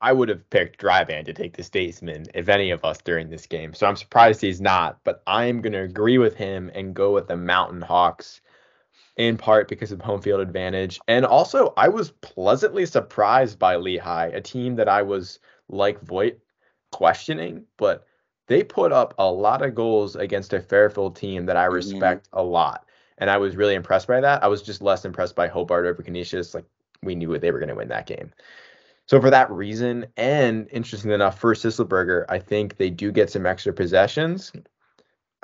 A: I would have picked Dryban to take the Statesman if any of us during this game. So I'm surprised he's not, but I'm going to agree with him and go with the Mountain Hawks in part because of home field advantage. And also, I was pleasantly surprised by Lehigh, a team that I was like Voigt questioning, but they put up a lot of goals against a Fairfield team that I mm-hmm. respect a lot. And I was really impressed by that. I was just less impressed by Hobart over Canisius. Like, we knew they were going to win that game. So for that reason, and interesting enough, for Sisselberger, I think they do get some extra possessions.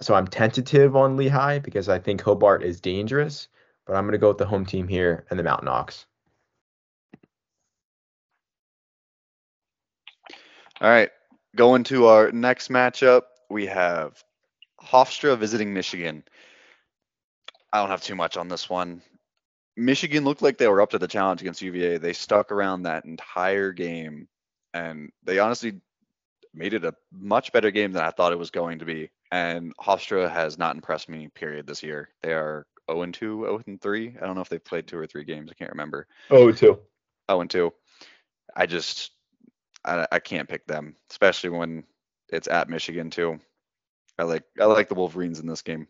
A: So I'm tentative on Lehigh because I think Hobart is dangerous, but I'm going to go with the home team here and the Mountain Hawks.
B: All right. Going to our next matchup, we have Hofstra visiting Michigan. I don't have too much on this one. Michigan looked like they were up to the challenge against UVA. They stuck around that entire game, and they honestly made it a much better game than I thought it was going to be. And Hofstra has not impressed me, period, this year. They are 0 and 2, 0 and 3. I don't know if they've played two or three games. I can't remember.
A: Oh, two.
B: 0 and 2. I just I, I can't pick them, especially when it's at Michigan too. I like I like the Wolverines in this game.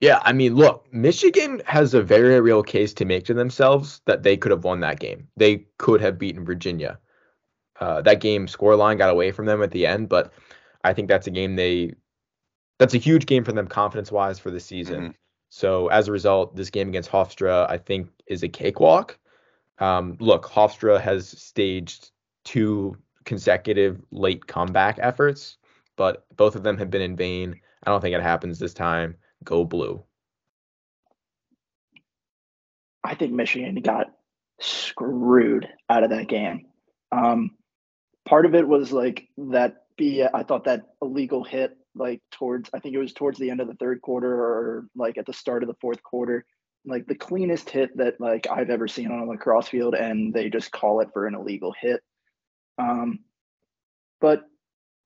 A: Yeah, I mean, look, Michigan has a very real case to make to themselves that they could have won that game. They could have beaten Virginia. Uh, that game scoreline got away from them at the end, but I think that's a game they that's a huge game for them confidence wise for the season.
B: Mhm.
A: So as a result, this game against Hofstra, I think, is a cakewalk. Um, look, Hofstra has staged two consecutive late comeback efforts, but both of them have been in vain. I don't think it happens this time. Go blue.
C: I think Michigan got screwed out of that game. Um, part of it was like that be I thought that illegal hit like towards I think it was towards the end of the third quarter or like at the start of the fourth quarter, like the cleanest hit that like I've ever seen on a lacrosse field, and they just call it for an illegal hit. Um, but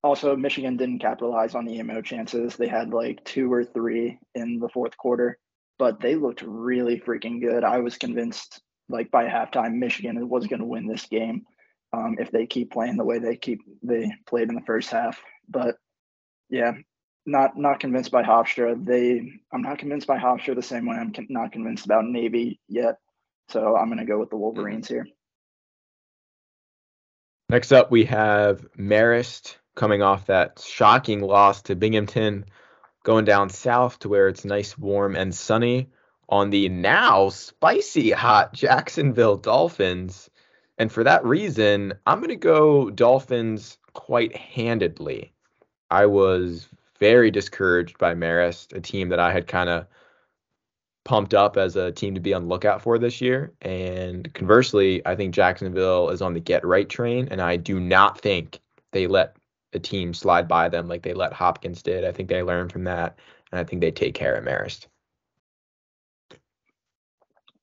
C: also Michigan didn't capitalize on the EMO chances. They had like two or three in the fourth quarter, but they looked really freaking good. I was convinced like by halftime Michigan was going to win this game um, if they keep playing the way they keep they played in the first half. But yeah, not not convinced by Hofstra. They I'm not convinced by Hofstra the same way I'm con- not convinced about Navy yet. So I'm going to go with the Wolverines here.
A: Next up, we have Marist coming off that shocking loss to Binghamton, going down south to where it's nice, warm, and sunny on the now spicy hot Jacksonville Dolphins. And for that reason, I'm going to go Dolphins quite handedly. I was very discouraged by Marist, a team that I had kind of pumped up as a team to be on the lookout for this year. And conversely, I think Jacksonville is on the get right train, and I do not think they let a team slide by them like they let Hopkins did. I think they learned from that, and I think they take care of Marist.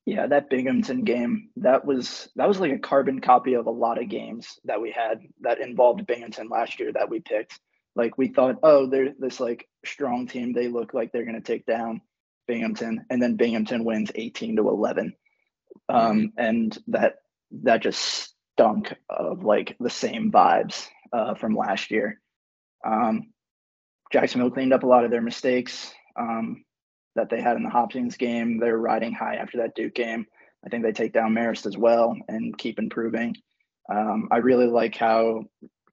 C: Yeah, that Binghamton game, that was that was like a carbon copy of a lot of games that we had that involved Binghamton last year that we picked. Like we thought, oh, they're this like strong team. They look like they're gonna take down Binghamton, and then Binghamton wins 18 to 11. Um, mm-hmm. and that that just stunk of like the same vibes uh, from last year. Um, Jacksonville cleaned up a lot of their mistakes. Um, that they had in the Hopkins game. They're riding high after that Duke game. I think they take down Marist as well and keep improving. Um, I really like how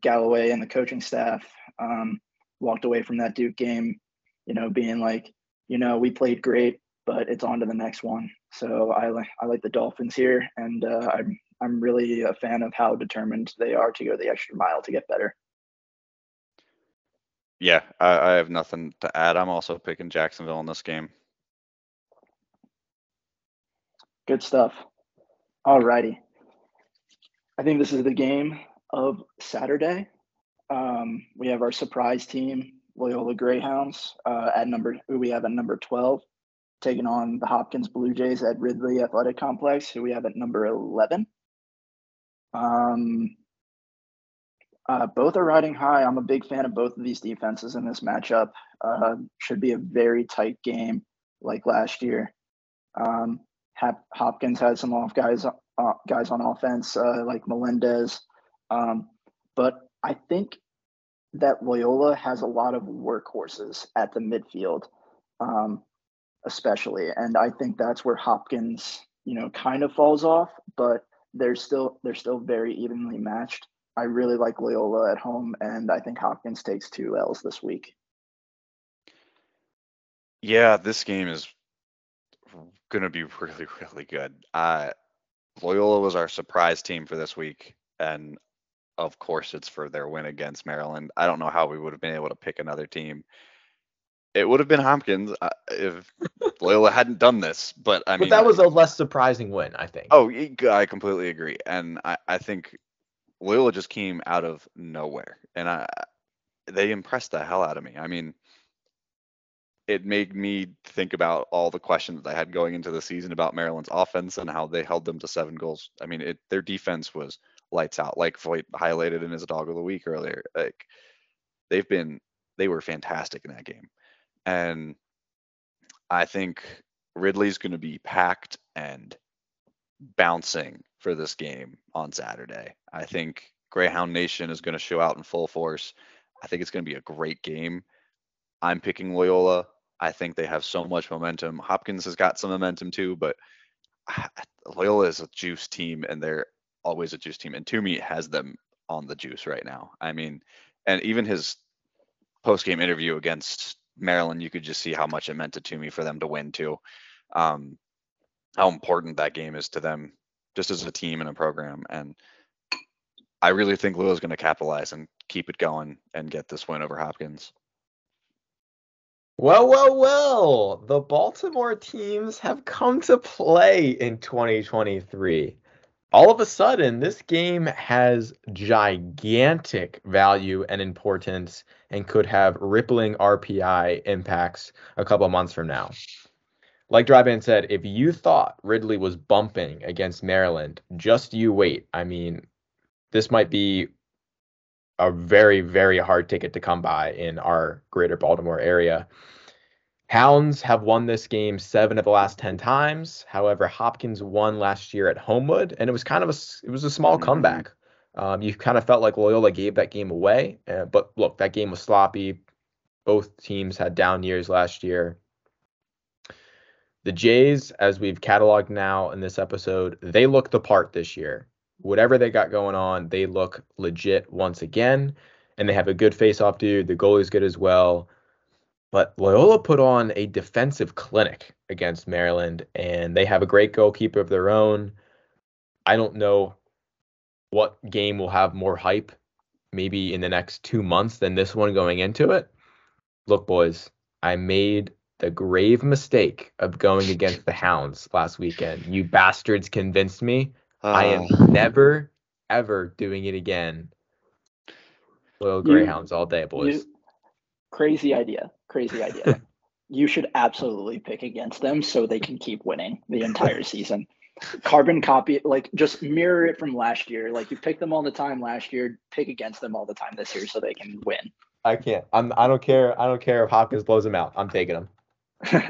C: Galloway and the coaching staff um, walked away from that Duke game, you know, being like, you know, we played great, but it's on to the next one. So I like I like the Dolphins here, and uh, I'm I'm really a fan of how determined they are to go the extra mile to get better.
B: Yeah, I, I have nothing to add. I'm also picking Jacksonville in this game.
C: Good stuff. All righty. I think this is the game of Saturday. Um, we have our surprise team, Loyola Greyhounds, uh, at number who we have at number 12, taking on the Hopkins Blue Jays at Ridley Athletic Complex, who we have at number 11. Um, uh, both are riding high. I'm a big fan of both of these defenses in this matchup. Uh, should be a very tight game like last year. Um, Hap- Hopkins has some off guys uh, guys on offense uh, like Melendez, um, but I think that Loyola has a lot of workhorses at the midfield, um, especially, and I think that's where Hopkins, you know, kind of falls off. But they're still they're still very evenly matched. I really like Loyola at home, and I think Hopkins takes two L's this week.
B: Yeah, this game is going to be really, really good. Uh, Loyola was our surprise team for this week, and of course, it's for their win against Maryland. I don't know how we would have been able to pick another team. It would have been Hopkins uh, if Loyola hadn't done this, but I mean,
A: but that was a less surprising win, I think.
B: Oh, I completely agree, and I, I think Loyola just came out of nowhere, and I they impressed the hell out of me. I mean, it made me think about all the questions I had going into the season about Maryland's offense and how they held them to seven goals. I mean, it, their defense was lights out, like Floyd highlighted in his DAWG of the week earlier. Like they've been, they were fantastic in that game, and I think Ridley's going to be packed and bouncing for this game on Saturday. I think Greyhound Nation is going to show out in full force. I think it's going to be a great game. I'm picking Loyola. I think they have so much momentum. Hopkins has got some momentum too, but ah, Loyola is a juice team and they're always a juice team. And Toomey has them on the juice right now. I mean, and even his post game interview against Maryland, you could just see how much it meant to Toomey for them to win too. Um, how important that game is to them just as a team and a program. And I really think is going to capitalize and keep it going and get this win over Hopkins.
A: Well, well, well. The Baltimore teams have come to play in 2023. All of a sudden, this game has gigantic value and importance and could have rippling RPI impacts a couple of months from now. Like Dryban said, if you thought Ridley was bumping against Maryland, just you wait. I mean, this might be a very, very hard ticket to come by in our greater Baltimore area. Hounds have won this game seven of the last 10 times. However, Hopkins won last year at Homewood, and it was kind of a, it was a small mm-hmm. comeback. Um, you kind of felt like Loyola gave that game away. Uh, but look, that game was sloppy. Both teams had down years last year. The Jays, as we've cataloged now in this episode, they look the part this year whatever they got going on, they look legit once again. And they have a good face-off dude. The goalie's good as well. But Loyola put on a defensive clinic against Maryland, and they have a great goalkeeper of their own. I don't know what game will have more hype, maybe in the next two months than this one going into it. Look, boys, I made the grave mistake of going against the Hounds last weekend. You bastards convinced me uh, I am uh. never ever doing it again. Loyal Greyhounds you, all day, boys. You,
C: crazy idea. Crazy idea. you should absolutely pick against them so they can keep winning the entire season. Carbon copy, like just mirror it from last year. Like you pick them all the time last year, pick against them all the time this year so they can win.
A: I can't. I'm. I don't care. I don't care if Hopkins blows them out. I'm taking them.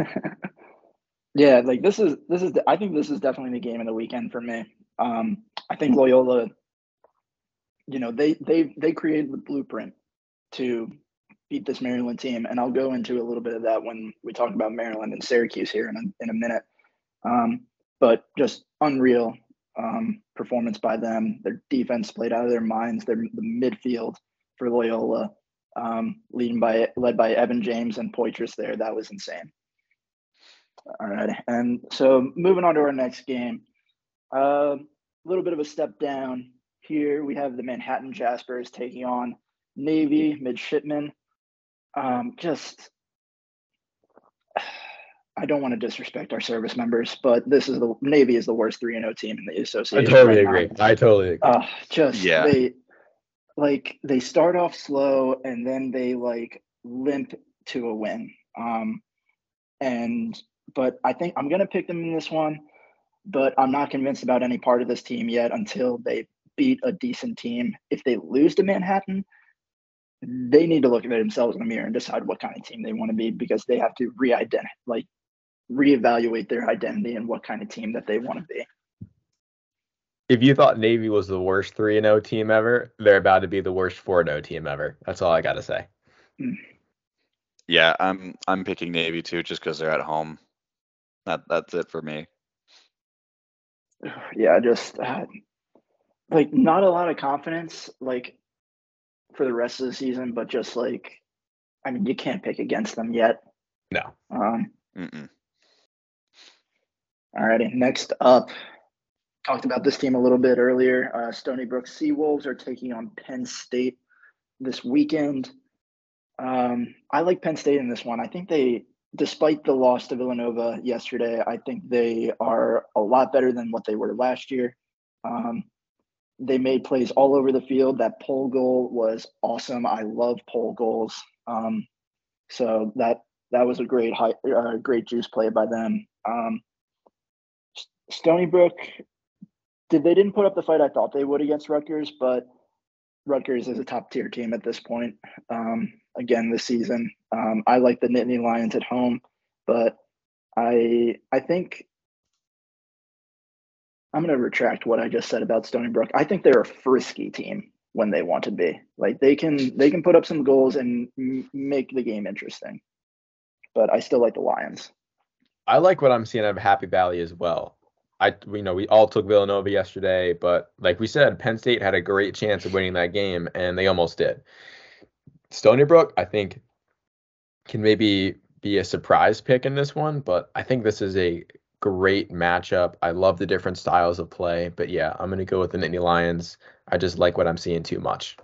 C: yeah, like this is this is. I think this is definitely the game of the weekend for me. Um, I think Loyola, you know, they they they created the blueprint to beat this Maryland team, and I'll go into a little bit of that when we talk about Maryland and Syracuse here in a, in a minute. Um, but just unreal um, performance by them. Their defense played out of their minds. Their the midfield for Loyola, um, leading by led by Evan James and Poitras there. That was insane. All right, and so moving on to our next game. A uh, little bit of a step down here. We have the Manhattan Jaspers taking on Navy Midshipmen. Um, just, I don't want to disrespect our service members, but this is the Navy is the worst three and O team in the association.
A: I totally right agree. Now. I totally agree.
C: Uh, just yeah. they like they start off slow and then they like limp to a win. Um, and but I think I'm gonna pick them in this one but I'm not convinced about any part of this team yet until they beat a decent team. If they lose to Manhattan, they need to look at themselves in the mirror and decide what kind of team they want to be because they have to re-identify, like reevaluate their identity and what kind of team that they want to be.
A: If you thought Navy was the worst 3 0 team ever, they're about to be the worst 4 0 team ever. That's all I got to say.
B: Hmm. Yeah, I'm I'm picking Navy too just cuz they're at home. That that's it for me
C: yeah, just uh, like not a lot of confidence, like for the rest of the season, but just like, I mean, you can't pick against them yet.
A: No.
C: Um. Mm-mm. Alrighty, next up, talked about this team a little bit earlier. Uh, Stony Brook Seawolves are taking on Penn State this weekend. Um, I like Penn State in this one. I think they despite the loss to Villanova yesterday, I think they are a lot better than what they were last year. Um, they made plays all over the field. That pole goal was awesome. I love pole goals. Um, so that that was a great high, uh, great juice play by them. Um, Stony Brook did they didn't put up the fight I thought they would against Rutgers, but Rutgers is a top tier team at this point. Um, again this season. Um, I like the Nittany Lions at home, but I I think I'm going to retract what I just said about Stony Brook. I think they're a frisky team when they want to be. Like they can they can put up some goals and m- make the game interesting. But I still like the Lions.
A: I like what I'm seeing out of Happy Valley as well. I you know we all took Villanova yesterday, but like we said, Penn State had a great chance of winning that game, and they almost did. Stony Brook, I think, can maybe be a surprise pick in this one, but I think this is a great matchup. I love the different styles of play, but yeah, I'm gonna go with the Nittany Lions. I just like what I'm seeing too much.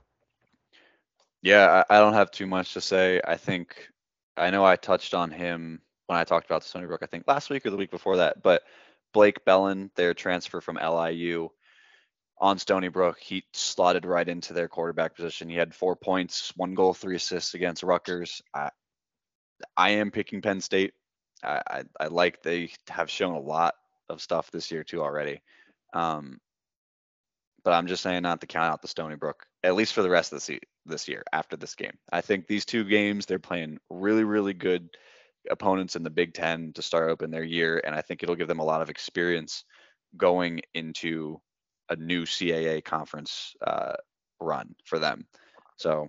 B: Yeah, I, I don't have too much to say. I think I know I touched on him when I talked about Stony Brook, I think last week or the week before that, but Blake Bellin, their transfer from LIU on Stony Brook, he slotted right into their quarterback position. He had four points, one goal, three assists against Rutgers. I, I am picking Penn State. I, I, like they have shown a lot of stuff this year too already. Um, but I'm just saying not to count out the Stony Brook, at least for the rest of the se- this year after this game. I think these two games they're playing really, really good opponents in the Big Ten to start open their year, and I think it'll give them a lot of experience going into a new CAA conference uh, run for them. So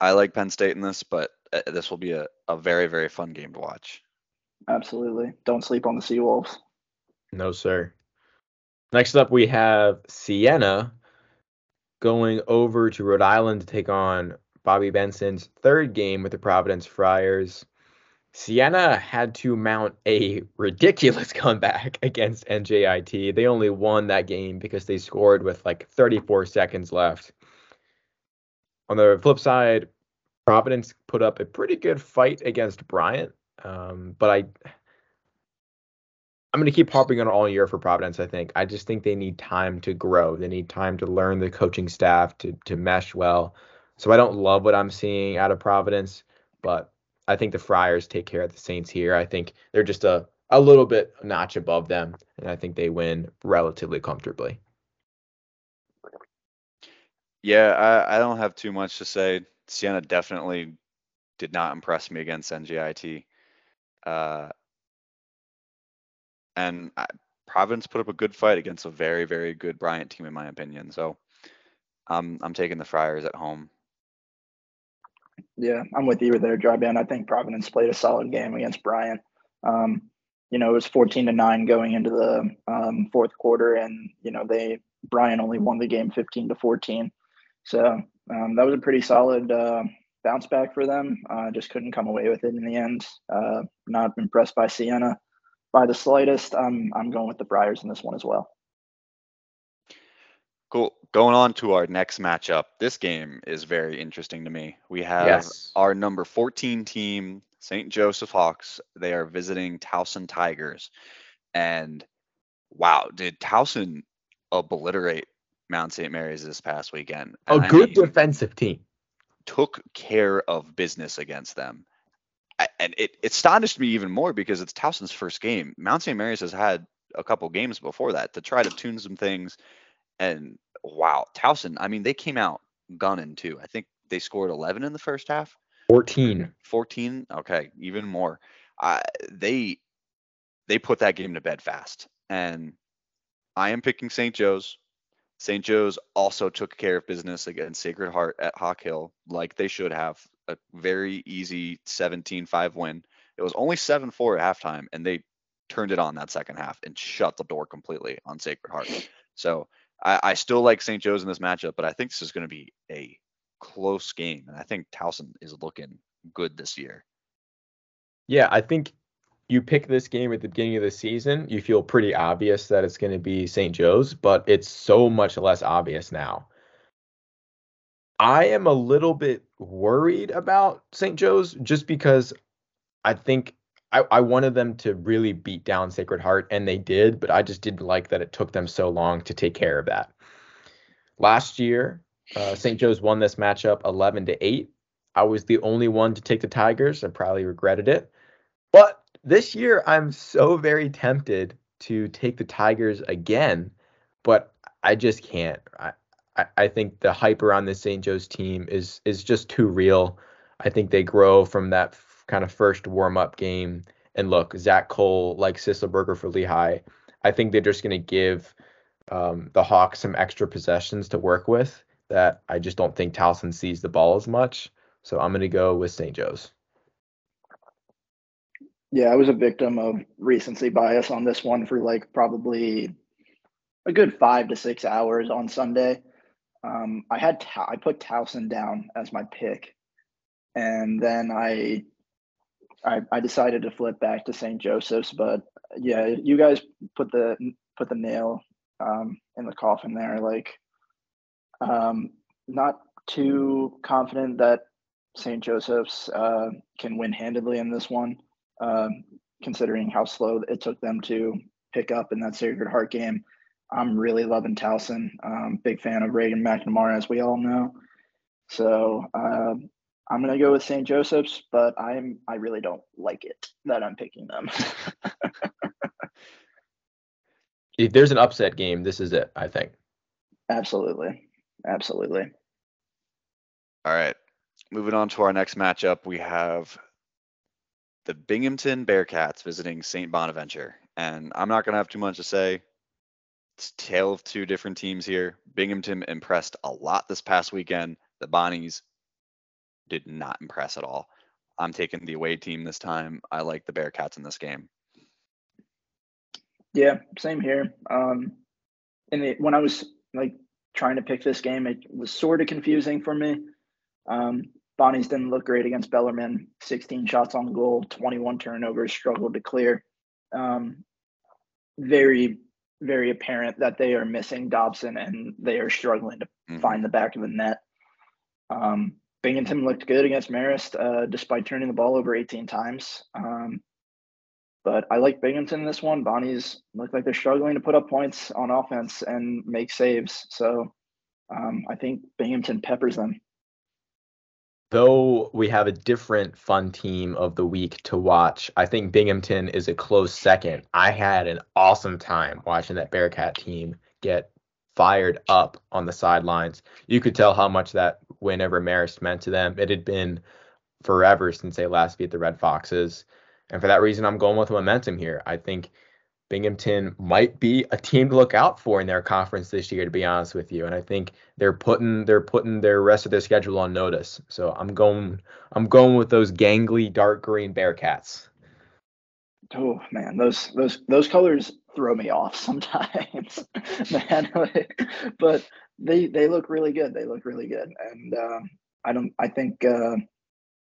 B: I like Penn State in this, but Uh, this will be a, a very, very fun game to watch.
C: Absolutely. Don't sleep on the Seawolves.
A: No, sir. Next up, we have Siena going over to Rhode Island to take on Bobby Benson's third game with the Providence Friars. Siena had to mount a ridiculous comeback against NJIT. They only won that game because they scored with like 34 seconds left. On the flip side, Providence put up a pretty good fight against Bryant, um, but I I'm going to keep harping on all year for Providence. I think I just think they need time to grow. They need time to learn the coaching staff to to mesh well. So I don't love what I'm seeing out of Providence, but I think the Friars take care of the Saints here. I think they're just a, a little bit notch above them, and I think they win relatively comfortably.
B: Yeah, I, I don't have too much to say. Siena definitely did not impress me against NJIT. Uh, and I, Providence put up a good fight against a very, very good Bryant team, in my opinion. So I'm I'm taking the Friars at home.
C: Yeah, I'm with you there, Dry I think Providence played a solid game against Bryant. Um, you know, it was 14 to nine going into the um, fourth quarter, and you know they Bryant only won the game 15 to 14. So um, that was a pretty solid uh, bounce back for them. Uh, just couldn't come away with it in the end. Uh, not impressed by Siena by the slightest. I'm I'm going with the Friars in this one as well.
B: Cool. Going on to our next matchup. This game is very interesting to me. We have
A: Yes.
B: our number 14 team, St. Joseph Hawks. They are visiting Towson Tigers. And wow, did Towson obliterate Mount St. Mary's this past weekend?
A: A good
B: mean,
A: defensive team.
B: took care of business against them. And it, it astonished me even more because it's Towson's first game. Mount St. Mary's has had a couple games before that to try to tune some things. And wow, Towson, I mean, they came out gunning too. I think they scored 11 in the first half.
A: 14.
B: 14 okay even more uh, they they put that game to bed fast and i am picking st joe's st joe's also took care of business against sacred heart at hawk hill like they should have a very easy 17-5 win. It was only 7-4 at halftime and they turned it on that second half and shut the door completely on sacred heart. So i, I still like st joe's in this matchup but i think this is going to be a close game and i think towson is looking good this year.
A: Yeah, I think you pick this game at the beginning of the season, you feel pretty obvious that it's going to be St. Joe's, but it's so much less obvious now. I am a little bit worried about St. Joe's just because I think I, I wanted them to really beat down Sacred Heart, and they did, but I just didn't like that it took them so long to take care of that. Last year, uh, St. Joe's won this matchup 11 to 8. I was the only one to take the Tigers. I probably regretted it. But this year, I'm so very tempted to take the Tigers again, but I just can't. I, I, I think the hype around this St. Joe's team is is just too real. I think they grow from that f- kind of first warm up game. And look, Zach Cole, like Sisselberger for Lehigh, I think they're just going to give um, the Hawks some extra possessions to work with that I just don't think Towson sees the ball as much. So I'm going to go with St. Joe's.
C: Yeah, I was a victim of recency bias on this one for like probably a good five to six hours on Sunday. Um, I had Ta- I put Towson down as my pick, and then I, I I decided to flip back to St. Joseph's. But yeah, you guys put the put the nail um, in the coffin there. Like, um, not too confident that St. Joseph's uh, can win handedly in this one, um, considering how slow it took them to pick up in that Sacred Heart game. I'm really loving Towson. Um, big fan of Reagan McNamara, as we all know. So uh, I'm gonna go with St. Joseph's, but I'm I really don't like it that I'm picking them.
A: if there's an upset game, this is it. I think.
C: Absolutely, absolutely.
B: All right, moving on to our next matchup, we have the Binghamton Bearcats visiting St. Bonaventure, and I'm not gonna have too much to say. It's tale of two different teams here. Binghamton impressed a lot this past weekend. The Bonnies did not impress at all. I'm taking the away team this time. I like the Bearcats in this game.
C: Yeah, same here. Um, and it, when I was like trying to pick this game, it was sort of confusing for me. Um, Bonnie's didn't look great against Bellarmine. 16 shots on goal, 21 turnovers, struggled to clear. Um, very, very apparent that they are missing Dobson and they are struggling to mm-hmm. find the back of the net. Um, Binghamton looked good against Marist, uh, despite turning the ball over 18 times. Um, but I like Binghamton in this one. Bonnie's look like they're struggling to put up points on offense and make saves. So um, I think Binghamton peppers them.
A: Though we have a different fun team of the week to watch, I think Binghamton is a close second. I had an awesome time watching that Bearcat team get fired up on the sidelines. You could tell how much that win over Marist meant to them. It had been forever since they last beat the Red Foxes. And for that reason, I'm going with momentum here. I think Binghamton might be a team to look out for in their conference this year, to be honest with you. And I think they're putting they're putting their rest of their schedule on notice. So I'm going I'm going with those gangly dark green Bearcats.
C: Oh man, those those those colors throw me off sometimes, man. but they they look really good. They look really good, and uh, I don't. I think uh,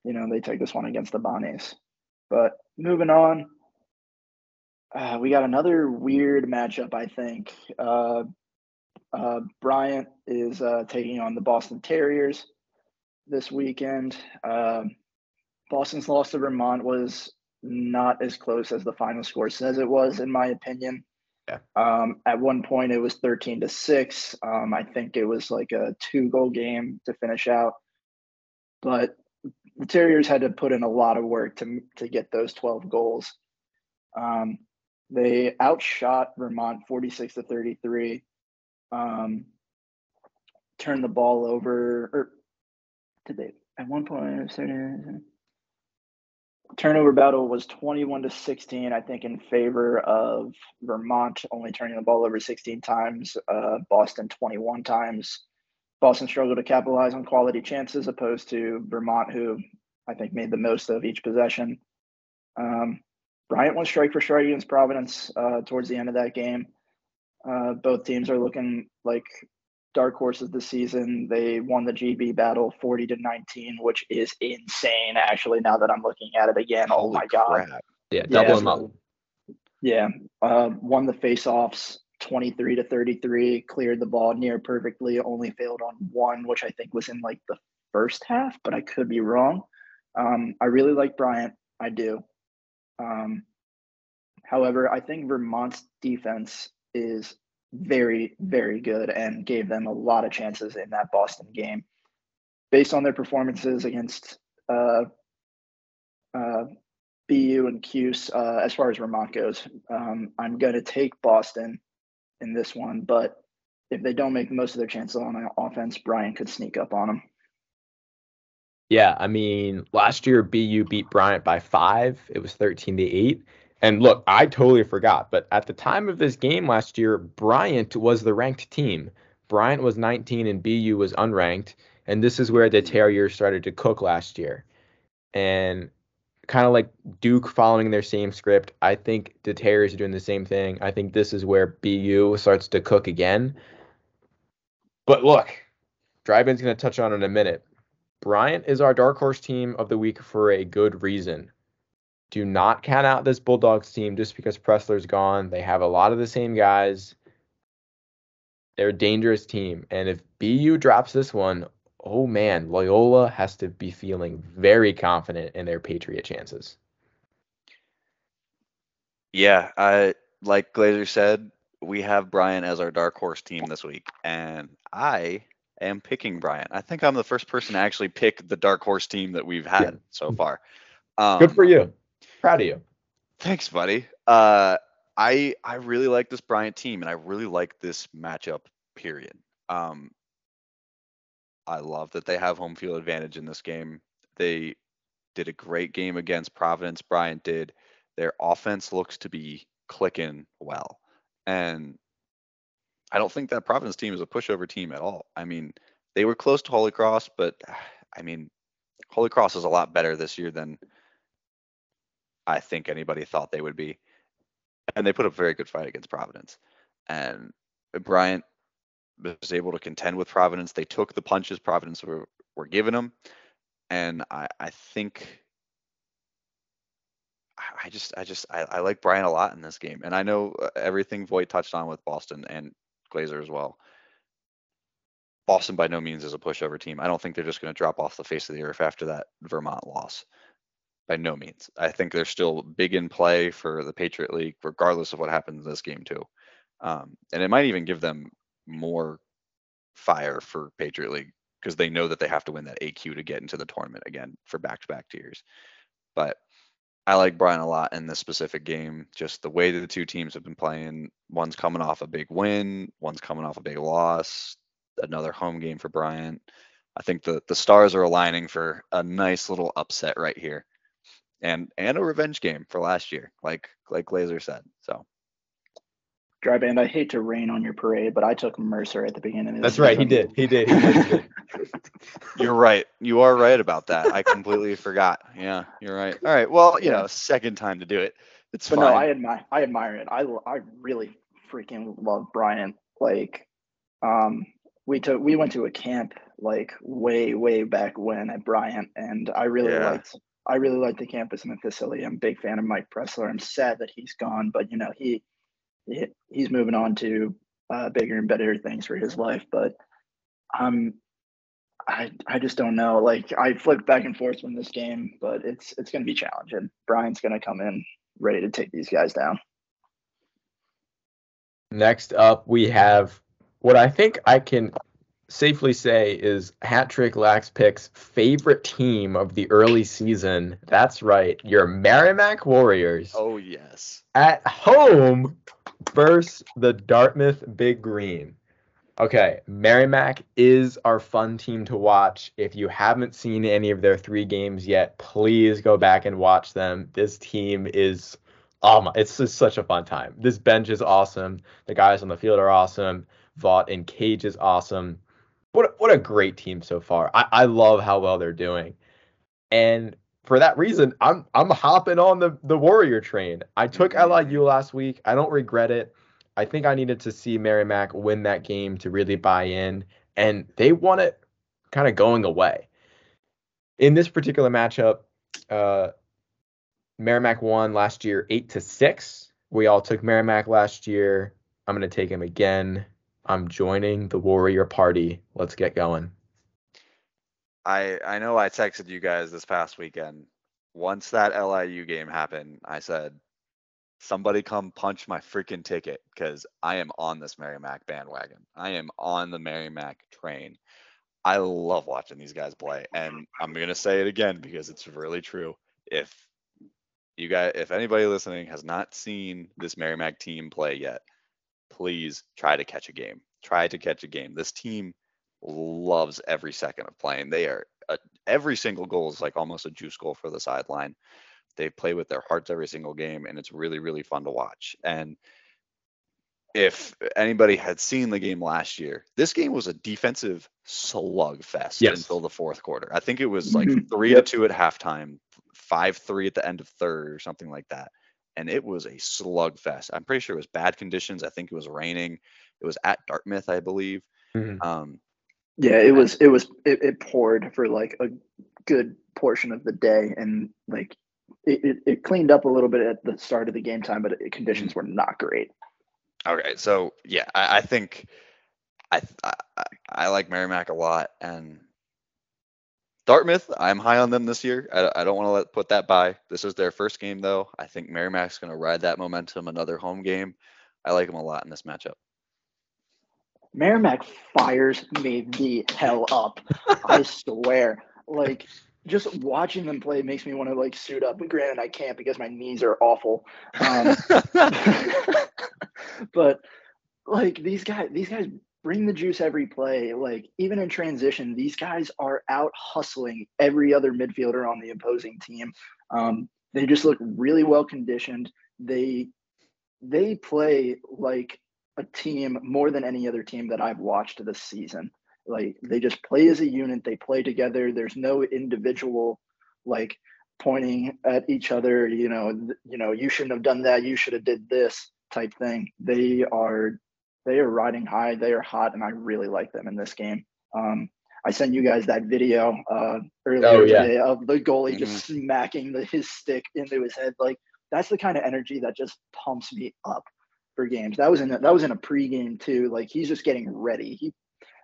C: you know they take this one against the Bonnies. But moving on, uh, we got another weird matchup. I think uh, uh, Bryant is uh, taking on the Boston Terriers this weekend. Um, Boston's loss to Vermont was not as close as the final score says it was, in my opinion.
A: Yeah.
C: Um, at one point, it was 13 to 6. Um, I think it was like a two goal game to finish out. But the Terriers had to put in a lot of work to, to get those 12 goals. Um, they outshot Vermont 46 to 33. Um, turned the ball over, or did they? At one point, turnover battle was 21 to 16 i think in favor of vermont only turning the ball over 16 times uh, boston 21 times boston struggled to capitalize on quality chances opposed to vermont who i think made the most of each possession um, bryant went strike for strike against providence uh, towards the end of that game uh, both teams are looking like dark horses this season. They won the GB battle 40 to 19, which is insane. Actually, now that I'm looking at it again, oh Holy oh my crap. god!
A: Yeah, double yeah, them up.
C: Yeah, uh, won the faceoffs 23 to 33. Cleared the ball near perfectly. Only failed on one, which I think was in like the first half, but I could be wrong. Um, I really like Bryant. I do. Um, however, I think Vermont's defense is very, very good and gave them a lot of chances in that Boston game. Based on their performances against uh, uh, BU and Cuse, uh, as far as Vermont goes, um, I'm going to take Boston in this one. But if they don't make most of their chances on offense, Bryant could sneak up on them.
A: Yeah, I mean, last year BU beat Bryant by five. It was 13 to 8. And look, I totally forgot, but at the time of this game last year, Bryant was the ranked team. Bryant was 19 and BU was unranked. And this is where the Terriers started to cook last year. And kind of like Duke following their same script, I think the Terriers are doing the same thing. I think this is where BU starts to cook again. But look, Dryban's going to touch on in a minute. Bryant is our dark horse team of the week for a good reason do not count out this Bulldogs team just because Pressler's gone. They have a lot of the same guys. They're a dangerous team. And if BU drops this one, oh man, Loyola has to be feeling very confident in their Patriot chances.
B: Yeah, I like Glazer said, we have Bryant as our dark horse team this week, and I am picking Bryant. I think I'm the first person to actually pick the dark horse team that we've had
A: Yeah.
B: so far. Um,
A: Good for you. Proud of you.
B: Thanks, buddy. Uh, I I really like this Bryant team, and I really like this matchup. Period. Um, I love that they have home field advantage in this game. They did a great game against Providence. Bryant did. Their offense looks to be clicking well, and I don't think that Providence team is a pushover team at all. I mean, they were close to Holy Cross, but I mean, Holy Cross is a lot better this year than I think anybody thought they would be. And they put up a very good fight against Providence. And Bryant was able to contend with Providence. They took the punches Providence were, were giving them. And I, I think I- just I just I, I like Bryant a lot in this game. And I know uh, everything Voigt touched on with Boston and Glazer as well. Boston by no means is a pushover team. I don't think they're just going to drop off the face of the earth after that Vermont loss. By no means. I think they're still big in play for the Patriot League, regardless of what happens in this game too. Um, and it might even give them more fire for Patriot League because they know that they have to win that AQ to get into the tournament again for back-to-back tiers. But I like Bryant a lot in this specific game. Just the way that the two teams have been playing. One's coming off a big win, one's coming off a big loss. Another home game for Bryant. I think the the stars are aligning for a nice little upset right here, and and a revenge game for last year, like like Glazer said. So
C: Dryban, I hate to rain on your parade, but I took Mercer at the beginning of the
A: That's right. He
C: season.
A: did. He did. He did.
B: You're right. You are right about that. I completely forgot. Yeah, you're right. All right. Well, you know, second time to do it. It's
C: But
B: fine.
C: no, I admire I admire it. i i really freaking love Bryant. Like, um, we took we went to a camp like way way back when at Bryant, and I really
B: Yeah.
C: liked I really liked the campus and the facility. I'm a big fan of Mike Pressler. I'm sad that he's gone, but you know he, he he's moving on to uh, bigger and better things for his life. But um, I I just don't know. Like I flipped back and forth from this game, but it's it's going to be challenging. Bryant's going to come in ready to take these guys down.
A: Next up, we have what I think I can safely say is Hat Trick Lax Pick's favorite team of the early season. That's right, your Merrimack Warriors
B: oh yes.
A: at home versus the Dartmouth Big Green. Okay, Merrimack is our fun team to watch. If you haven't seen any of their three games yet, please go back and watch them. This team is oh my, it's just such a fun time. This bench is awesome. The guys on the field are awesome. Vaught and Cage is awesome. What a, what a great team so far. I, I love how well they're doing. And for that reason, I'm I'm hopping on the the Warrior train. I took LIU last week. I don't regret it. I think I needed to see Merrimack win that game to really buy in, and they won it kind of going away. In this particular matchup, uh, Merrimack won last year eight to six. We all took Merrimack last year. I'm gonna take him again. I'm joining the Warrior party. Let's get going.
B: I I know I texted you guys this past weekend. Once that LIU game happened, I said, somebody come punch my freaking ticket because I am on this Merrimack bandwagon. I am on the Merrimack train. I love watching these guys play. And I'm gonna say it again because it's really true. If you guys if anybody listening has not seen this Merrimack team play yet, please try to catch a game. Try to catch a game. This team loves every second of playing. They are uh, every single goal is like almost a juice goal for the sideline. They play with their hearts every single game, and it's really really fun to watch. And if anybody had seen the game last year, this game was a defensive slugfest
A: Yes.
B: until the fourth quarter. I think it was like
C: Mhm.
B: three to two at halftime, five three at the end of third, or something like that. And it was a slugfest. I'm pretty sure it was bad conditions. I think it was raining. It was at Dartmouth, I believe.
A: Mhm.
B: Um,
C: Yeah, it was it was it, it poured for like a good portion of the day, and like it, it, it cleaned up a little bit at the start of the game time, but it, conditions were not great.
B: Okay, so yeah, I, I think I, I I- I like Merrimack a lot, and Dartmouth, I'm high on them this year. I, I don't want to let put that by. This is their first game though. I think Merrimack's going to ride that momentum. Another home game. I like them a lot in this matchup.
C: Merrimack fires me the hell up. I swear. Like just watching them play makes me want to like suit up. But granted, I can't because my knees are awful. Um, but like these guys, these guys bring the juice every play. Like even in transition, these guys are out hustling every other midfielder on the opposing team. Um, they just look really well conditioned. They they play like a team more than any other team that I've watched this season. Like they just play as a unit, they play together. There's no individual like pointing at each other, you know, you know, you shouldn't have done that, you should have did this type thing. They are they are riding high, they are hot, and I really like them in this game. Um, I sent you guys that video uh, earlier
A: Oh, yeah.
C: today of the goalie just smacking the, his stick into his head. Like that's the kind of energy that just pumps me up for games. That was in a, that was in a pregame too. Like he's just getting ready. He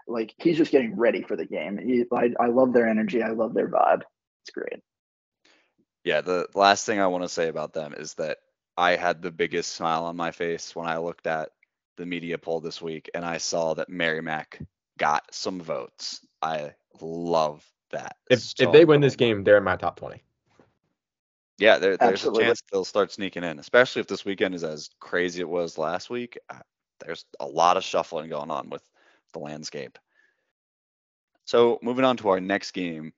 C: like he's just getting ready for the game. He, I I love their energy. I love their vibe. It's great.
B: Yeah, the last thing I want to say about them is that I had the biggest smile on my face when I looked at the media poll this week and I saw that Merrimack got some votes. I love that.
A: If
B: so
A: if they win this game, they're in my top twenty.
B: Yeah, there, there's
C: Absolutely.
B: a chance they'll start sneaking in, especially if this weekend is as crazy it was last week. Uh, There's a lot of shuffling going on with the landscape. So moving on to our next game.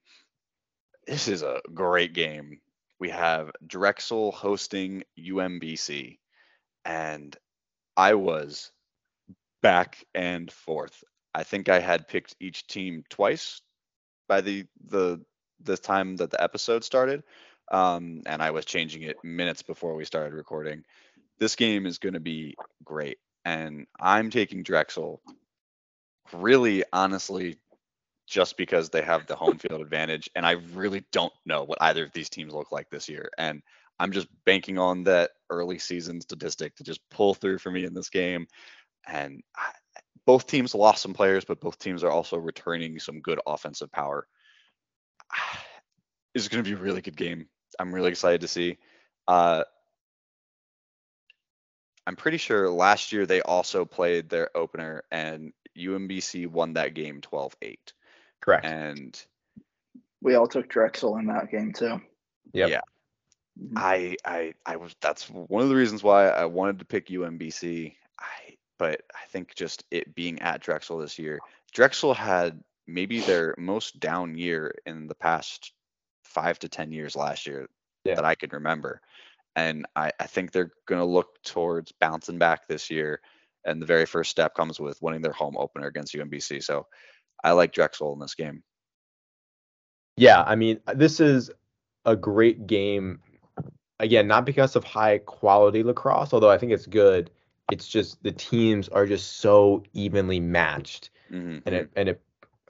B: This is a great game. We have Drexel hosting UMBC, and I was back and forth. I think I had picked each team twice by the the the time that the episode started um, and I was changing it minutes before we started recording. This game is going to be great, and I'm taking Drexel. Really, honestly, just because they have the home field advantage, and I really don't know what either of these teams look like this year, and I'm just banking on that early season statistic to just pull through for me in this game. And both teams lost some players, but both teams are also returning some good offensive power. It's going to be a really good game. I'm really excited to see. Uh, I'm pretty sure last year they also played their opener, and UMBC won that game 12 8.
A: Correct.
B: And
C: We all took Drexel in that game too.
A: Yep.
B: yeah.
C: Mhm.
B: I, I, I was. That's one of the reasons why I wanted to pick UMBC. But I think just it being at Drexel this year, Drexel had maybe their most down year in the past five to ten years last year
A: Yeah.
B: that I can remember, and I, I think they're going to look towards bouncing back this year. And the very first step comes with winning their home opener against UMBC. So I like Drexel in this game.
A: Yeah, I mean, uh, this is a great game. Again, not because of high quality lacrosse, although I think it's good. It's just the teams are just so evenly matched,
B: Mhm,
A: and it and it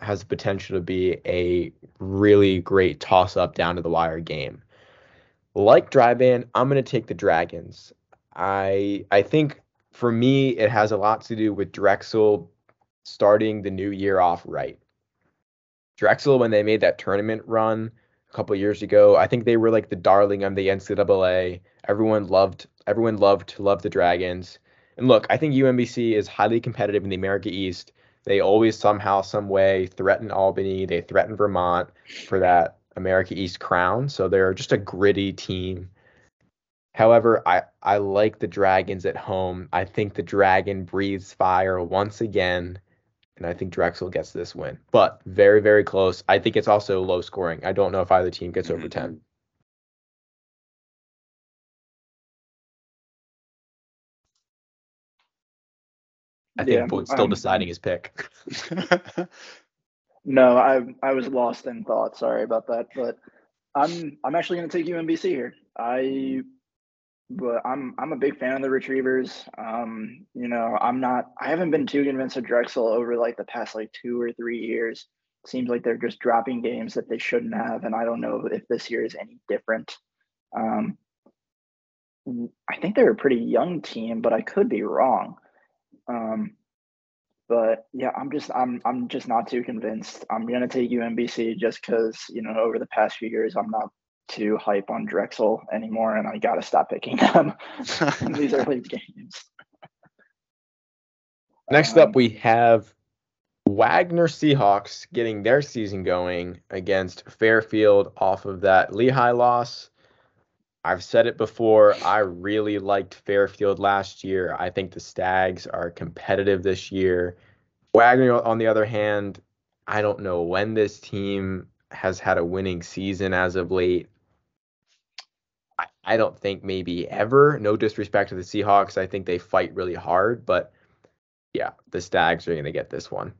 A: has the potential to be a really great toss up down to the wire game. Like Dryban, I'm gonna take the Dragons. I I think for me it has a lot to do with Drexel starting the new year off right. Drexel, when they made that tournament run a couple years ago, I think they were like the darling of the NCAA. Everyone loved everyone loved loved the Dragons. And look, I think UMBC is highly competitive in the America East. They always somehow, some way threaten Albany. They threaten Vermont for that America East crown. So they're just a gritty team. However, I, I like the Dragons at home. I think the Dragon breathes fire once again and I think Drexel gets this win. But very, very close. I think it's also low scoring. I don't know if either team gets over
B: Mhm.
A: 10. I think
C: Yeah,
A: Voigt's still
C: um,
A: deciding his pick.
C: No, I I was lost in thought. Sorry about that, but I'm I'm actually going to take UMBC here. I but I'm I'm a big fan of the Retrievers. Um, you know, I'm not I haven't been too convinced of Drexel over like the past like 2 or 3 years. Seems like they're just dropping games that they shouldn't have and I don't know if this year is any different. Um I think they're a pretty young team, but I could be wrong. Um But yeah, I'm just I'm I'm just not too convinced. I'm gonna take UMBC just because you know over the past few years I'm not too hype on Drexel anymore, and I gotta stop picking them in these early games.
A: Next
C: Um,
A: up, we have Wagner Seahawks getting their season going against Fairfield off of that Lehigh loss. I've said it before. I really liked Fairfield last year. I think the Stags are competitive this year. Wagner, on the other hand, I don't know when this team has had a winning season as of late. I, I don't think maybe ever. No disrespect to the Seahawks. I think they fight really hard, but yeah, the Stags are going to get this one.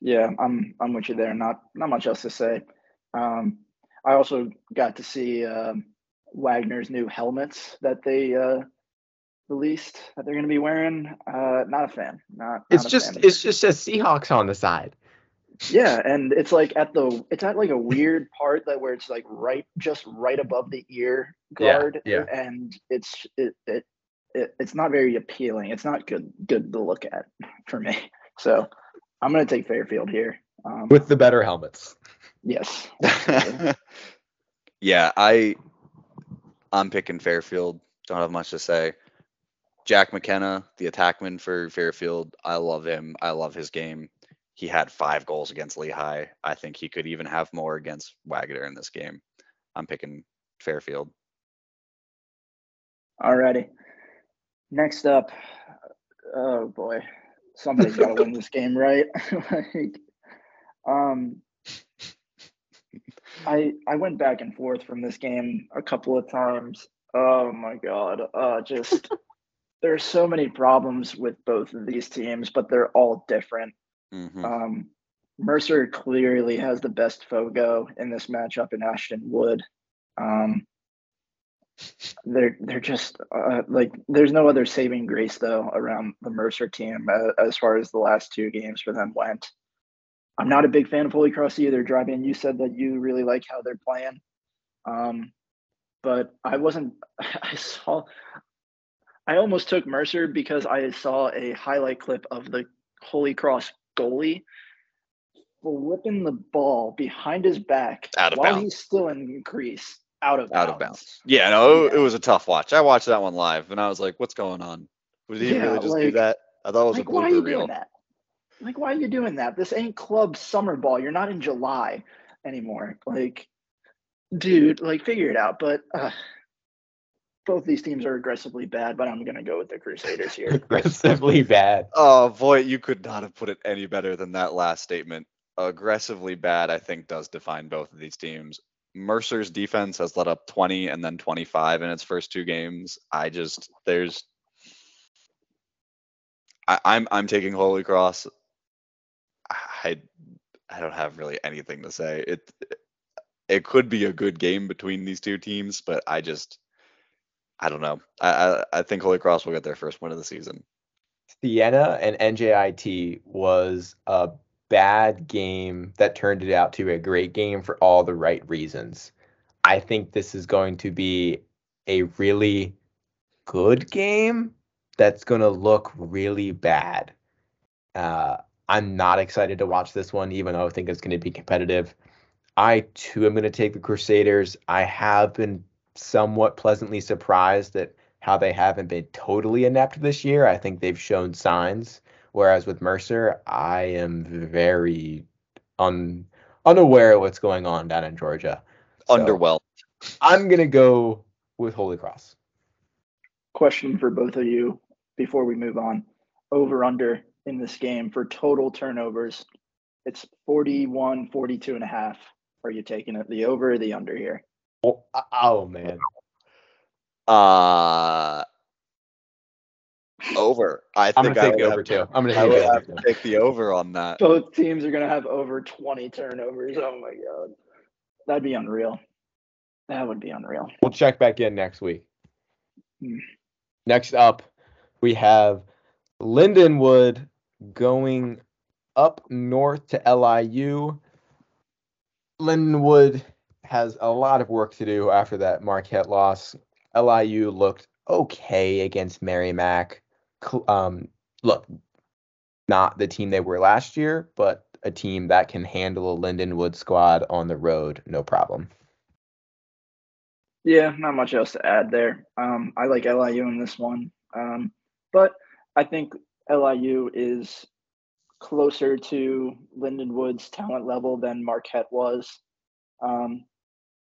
C: Yeah, I'm I'm with you there. Not not much else to say. Um, I also got to see um, Wagner's new helmets that they uh, released that they're going to be wearing. Uh, not a fan. Not.
A: It's just it's just a Seahawks on the side.
C: yeah, and it's like at the it's at like a weird part that where it's like right just right above the ear
A: Yeah,
C: guard.
A: yeah.
C: And it's it, it it it's not very appealing. It's not good good to look at for me. So I'm gonna take Fairfield here. Um,
A: with the better helmets.
C: yes.
B: yeah, I I'm picking Fairfield. Don't have much to say. Jack McKenna, the attackman for Fairfield, I love him. I love his game. He had five goals against Lehigh. I think he could even have more against Wagner in this game. I'm picking Fairfield.
C: Alrighty. Next up, oh boy, somebody's got to win this game, right? like, um, I I went back and forth from this game a couple of times. Oh my god, uh, just there's so many problems with both of these teams, but they're all different.
B: Mhm.
C: Um, Mercer clearly has the best FOGO in this matchup in Ashton Wood. Um, they're they're just uh, like there's no other saving grace though around the Mercer team uh, as far as the last two games for them went. I'm not a big fan of Holy Cross either. Dryban, you said that you really like how they're playing, um, but I wasn't. I saw. I almost took Mercer because I saw a highlight clip of the Holy Cross goalie flipping the ball behind his back
B: Out of
C: while
B: bounds.
C: he's still in crease, out of
B: Out of bounds. Yeah, no, it,
C: Yeah.
B: it was a tough watch. I watched that one live and I was like, what's going on? Did he
C: Yeah,
B: really just do that? I thought it was
C: Like,
B: a
C: why are you
B: blooper reel.
C: doing that? Like, why are you doing that? This ain't club summer ball. You're not in July anymore. Like, dude, like, figure it out. But uh, both these teams are aggressively bad. But I'm gonna go with the Crusaders here.
A: Aggressively bad.
B: Oh boy, you could not have put it any better than that last statement. Aggressively bad, I think, does define both of these teams. Mercer's defense has let up 20 and then 25 in its first two games. I just there's I, I'm I'm taking Holy Cross. I I don't have really anything to say. It it could be a good game between these two teams, but I just I don't know. I I, I think Holy Cross will get their first win of the season.
A: Siena and NJIT was a bad game that turned it out to be a great game for all the right reasons. I think this is going to be a really good game that's going to look really bad. Uh, I'm not excited to watch this one, even though I think it's going to be competitive. I too am going to take the Crusaders. I have been somewhat pleasantly surprised at how they haven't been totally inept this year. I think they've shown signs. Whereas with Mercer, I am very un, unaware of what's going on down in Georgia. So
B: Underwhelmed.
A: I'm going to go with Holy Cross.
C: Question for both of you before we move on. Over under in this game for total turnovers. It's 41, 42 and a half. Are you taking it the over or the under here?
A: Oh, oh man.
B: Uh over. I
A: I'm
B: think
A: going to
B: I
A: take the
B: would
A: over
B: have,
A: too. I'm going to
B: I
A: take
B: would
A: the
B: have
A: over
B: to take the over on that.
C: Both teams are going to have over 20 turnovers. Oh my God. That'd be unreal. That would be unreal.
A: We'll check back in next week.
C: Hmm.
A: Next up, we have Lindenwood going up north to LIU. Lindenwood has a lot of work to do after that Marquette loss. LIU looked okay against Merrimack. Um, look, not the team they were last year, but a team that can handle a Lindenwood squad on the road, no problem.
C: Yeah, not much else to add there. Um, I like LIU in this one, um, but I think LIU is closer to Lindenwood's talent level than Marquette was, um,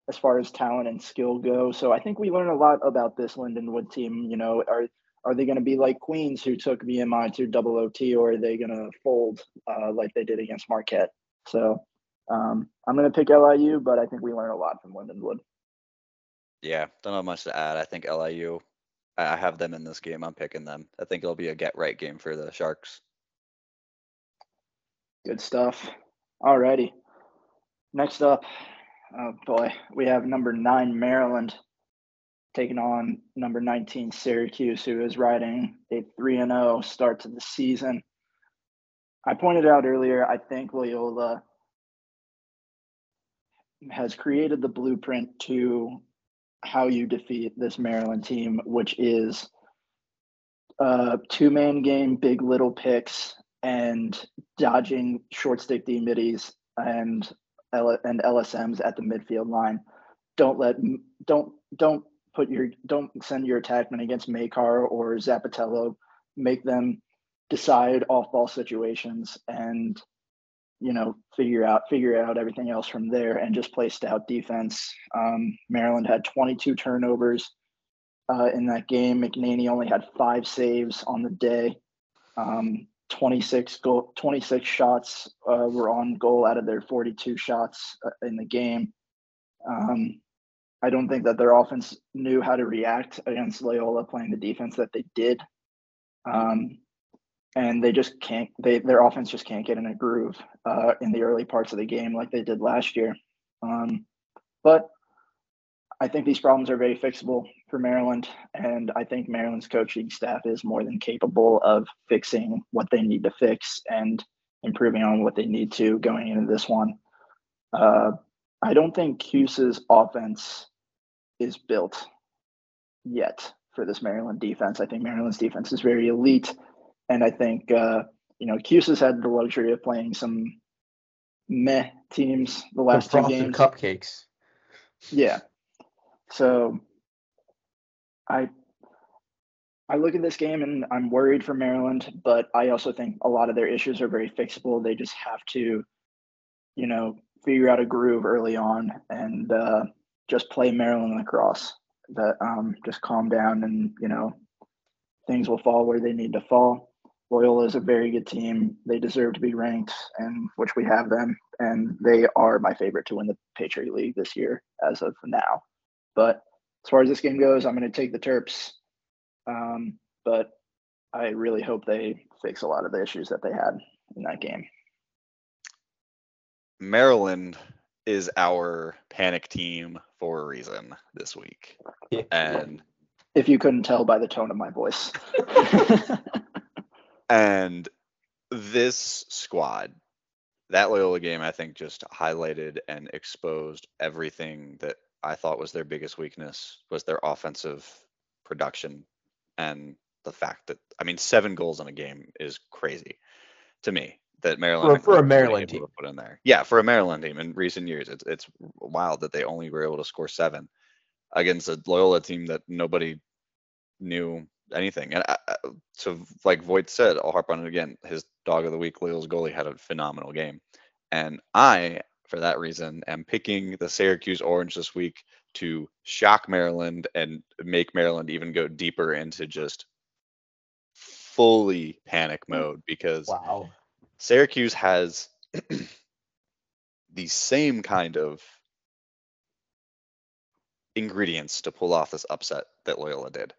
C: as far as talent and skill go. So I think we learn a lot about this Lindenwood team. You know, are are they going to be like Queens, who took VMI to double OT, or are they going to fold uh, like they did against Marquette? So um, I'm going to pick LIU, but I think we learn a lot from Lindenwood.
B: Yeah, don't have much to add. I think LIU. I have them in this game. I'm picking them. I think it'll be a get right game for the Sharks.
C: Good stuff. Alrighty. Next up, oh boy, we have number nine Maryland taking on number 19 Syracuse, who is riding a 3 and 0 start to the season. I pointed out earlier, I think Loyola has created the blueprint to how you defeat this Maryland team, which is a two man game, big little picks, and dodging short stick D middies and L- and LSMs at the midfield line. Don't let don't don't put your don't send your attackmen against Makar or Zappitello. Make them decide off ball situations and you know figure out figure out everything else from there and just play stout defense. Um, Maryland had 22 turnovers uh, in that game. McNaney only had five saves on the day. Um, 26 goal, 26 shots uh, were on goal out of their 42 shots uh, in the game. Um, I don't think that their offense knew how to react against Loyola playing the defense that they did. Um, and they just can't they their offense just can't get in a groove uh, in the early parts of the game like they did last year. Um, but i think these problems are very fixable for maryland and i think maryland's coaching staff is more than capable of fixing what they need to fix and improving on what they need to going into this one. Uh, i don't think Cuse's offense is built yet for this maryland defense. I think maryland's defense is very elite and I think uh, you know Cuse has had the luxury of playing some meh teams the last two games.
A: Cupcakes.
C: Yeah. So I I look at this game and I'm worried for Maryland, but I also think a lot of their issues are very fixable. They just have to, you know, figure out a groove early on and uh, just play Maryland lacrosse. That um, just calm down and you know things will fall where they need to fall. Loyola is a very good team. They deserve to be ranked, and which we have them, and they are my favorite to win the Patriot League this year as of now. But as far as this game goes, I'm going to take the Terps. Um, but I really hope they fix a lot of the issues that they had in that game.
B: Maryland is our panic team for a reason this week.
A: Yeah.
B: And
C: If you couldn't tell by the tone of my voice.
B: and this squad, that Loyola game, I think just highlighted and exposed everything that I thought was their biggest weakness was their offensive production and the fact that I mean seven goals in a game is crazy to me that Maryland
A: For- for a Maryland team.
B: put in there. Yeah, for a Maryland team in recent years, it's it's wild that they only were able to score seven against a Loyola team that nobody knew anything. And I, I, so, like Voigt said, I'll harp on it again. His DAWG of the week, Loyola's goalie, had a phenomenal game, and I, for that reason, am picking the Syracuse Orange this week to shock Maryland and make Maryland even go deeper into just fully panic mm. mode because
A: Wow.
B: Syracuse has the same kind of ingredients to pull off this upset that Loyola did.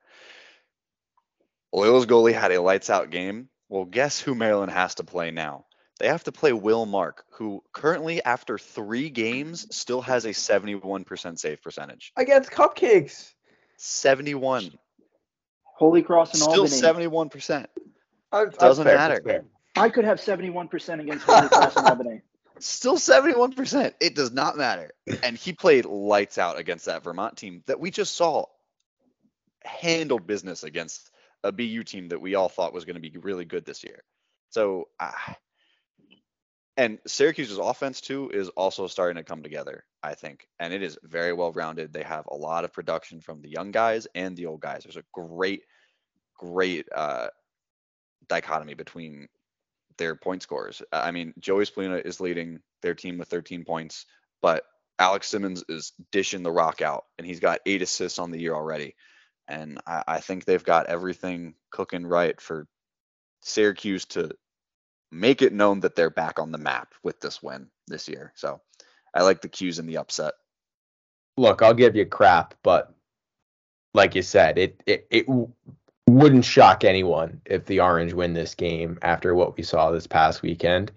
B: Loyola's goalie had a lights out game. Well, guess who Maryland has to play now? They have to play Will Mark, who currently, after three games, still has a 71% save percentage.
A: Against Cupcakes.
B: 71.
C: Holy Cross and
B: Still
C: Albany.
B: 71%.
A: Uh, that's
B: Doesn't
A: fair,
B: matter.
C: I could have 71% against Holy Cross and Albany.
B: Still 71%. It does not matter. And he played lights out against that Vermont team that we just saw handled business against a BU team that we all thought was going to be really good this year. So, uh, and Syracuse's offense too is also starting to come together, I think, and it is very well rounded. They have a lot of production from the young guys and the old guys. There's a great, great uh, dichotomy between their point scores. I mean, Joey Spallina is leading their team with 13 points, but Alex Simmons is dishing the rock out, and he's got eight assists on the year already. And I, I think they've got everything cooking right for Syracuse to make it known that they're back on the map with this win this year. So I like the Cuse in the upset.
A: Look, I'll give you crap, but like you said, it it, it wouldn't shock anyone if the Orange win this game after what we saw this past weekend.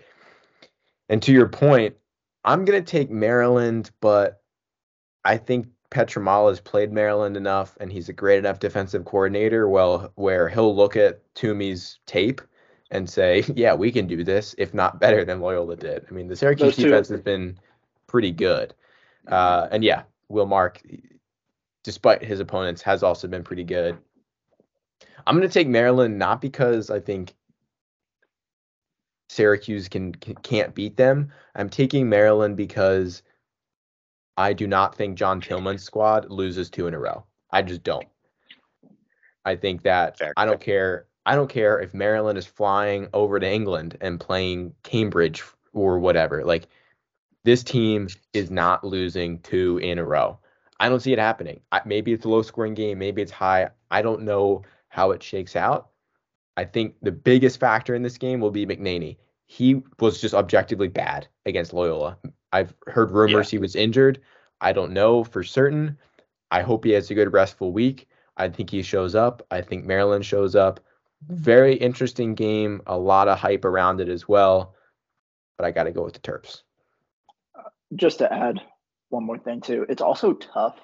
A: And to your point, I'm going to take Maryland, but I think Pietramala has played Maryland enough and he's a great enough defensive coordinator well where he'll look at Toomey's tape and say, yeah, we can do this, if not better than Loyola did. I mean, the Syracuse defense has been pretty good. Uh, and yeah, Will Mark, despite his opponents, has also been pretty good. I'm going to take Maryland not because I think Syracuse can, can can't beat them. I'm taking Maryland because I do not think John Tillman's squad loses two in a row. I just don't. I think that Fair. I don't care I don't care if Maryland is flying over to England and playing Cambridge or whatever. Like this team is not losing two in a row. I don't see it happening. I, maybe it's a low scoring game, maybe it's high. I don't know how it shakes out. I think the biggest factor in this game will be McNaney. He was just objectively bad against Loyola. I've heard rumors yeah. he was injured. I don't know for certain. I hope he has a good restful week. I think he shows up. I think Maryland shows up very interesting game. A lot of hype around it as well. But I got to go with the Terps.
C: Just to add one more thing too, it's also tough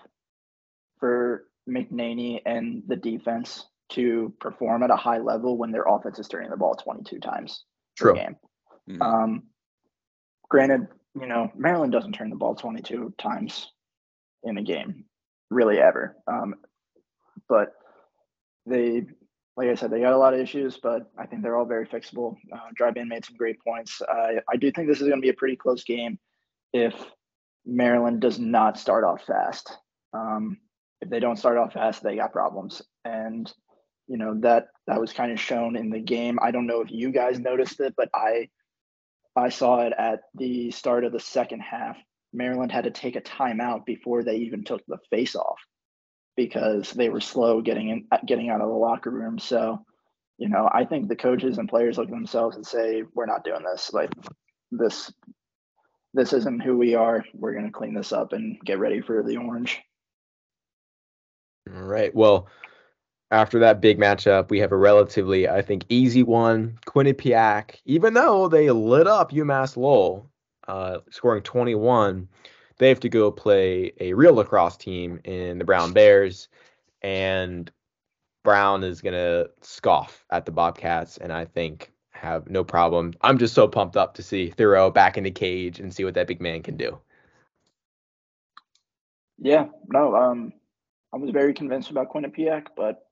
C: for McNaney and the defense to perform at a high level when their offense is turning the ball 22 times True. per game. Mm-hmm. Um, granted, you know Maryland doesn't turn the ball 22 times in a game, really ever. Um, but they like I said, they got a lot of issues, but I think they're all very fixable. Uh, Dryban made some great points. I, I do think this is going to be a pretty close game if Maryland does not start off fast. Um, if they don't start off fast, they got problems, and you know that that was kind of shown in the game. I don't know if you guys noticed it, but I I saw it at the start of the second half. Maryland had to take a timeout before they even took the face off because they were slow getting in, uh, getting out of the locker room. So, you know, I think the coaches and players look at themselves and say, "We're not doing this. Like this, this isn't who we are. We're going to clean this up and get ready for the orange."
A: All right. Well, after that big matchup, we have a relatively, I think, easy one. Quinnipiac, even though they lit up UMass Lowell, uh, scoring 21 they have to go play a real lacrosse team in the Brown Bears, and Brown is gonna scoff at the Bobcats, and I think have no problem. I'm just so pumped up to see Thoreau back in the cage and see what that big man can do.
C: Yeah, no, um, I was very convinced about Quinnipiac, but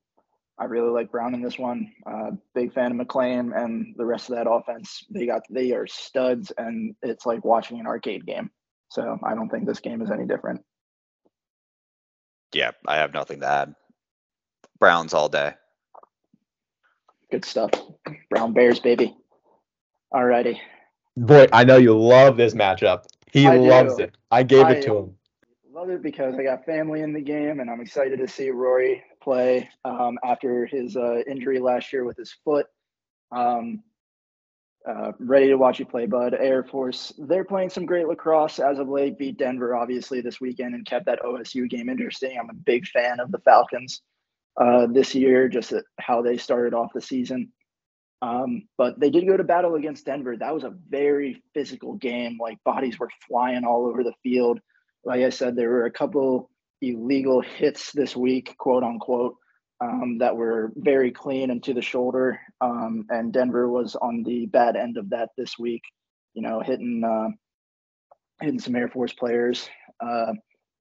C: I really like Brown in this one. Uh, big fan of McLean and the rest of that offense. They got they are studs, and it's like watching an arcade game. So I don't think this game is any different.
B: Yeah, I have nothing to add. Browns all day.
C: Good stuff. Brown Bears, baby. All righty.
A: Boy, I know you love this matchup. He I loves do. it. I gave I it to him.
C: Love it because I got family in the game, and I'm excited to see Rory play um, after his uh, injury last year with his foot. Um, uh, ready to watch you play, bud. Air Force, they're playing some great lacrosse as of late. Beat Denver, obviously, this weekend and kept that OSU game interesting. I'm a big fan of the Falcons uh, this year, just how they started off the season. Um, but they did go to battle against Denver. That was a very physical game. Like bodies were flying all over the field. Like I said, there were a couple illegal hits this week, quote unquote um, that were very clean and to the shoulder. Um, and Denver was on the bad end of that this week, you know, hitting uh, hitting some Air Force players. Uh,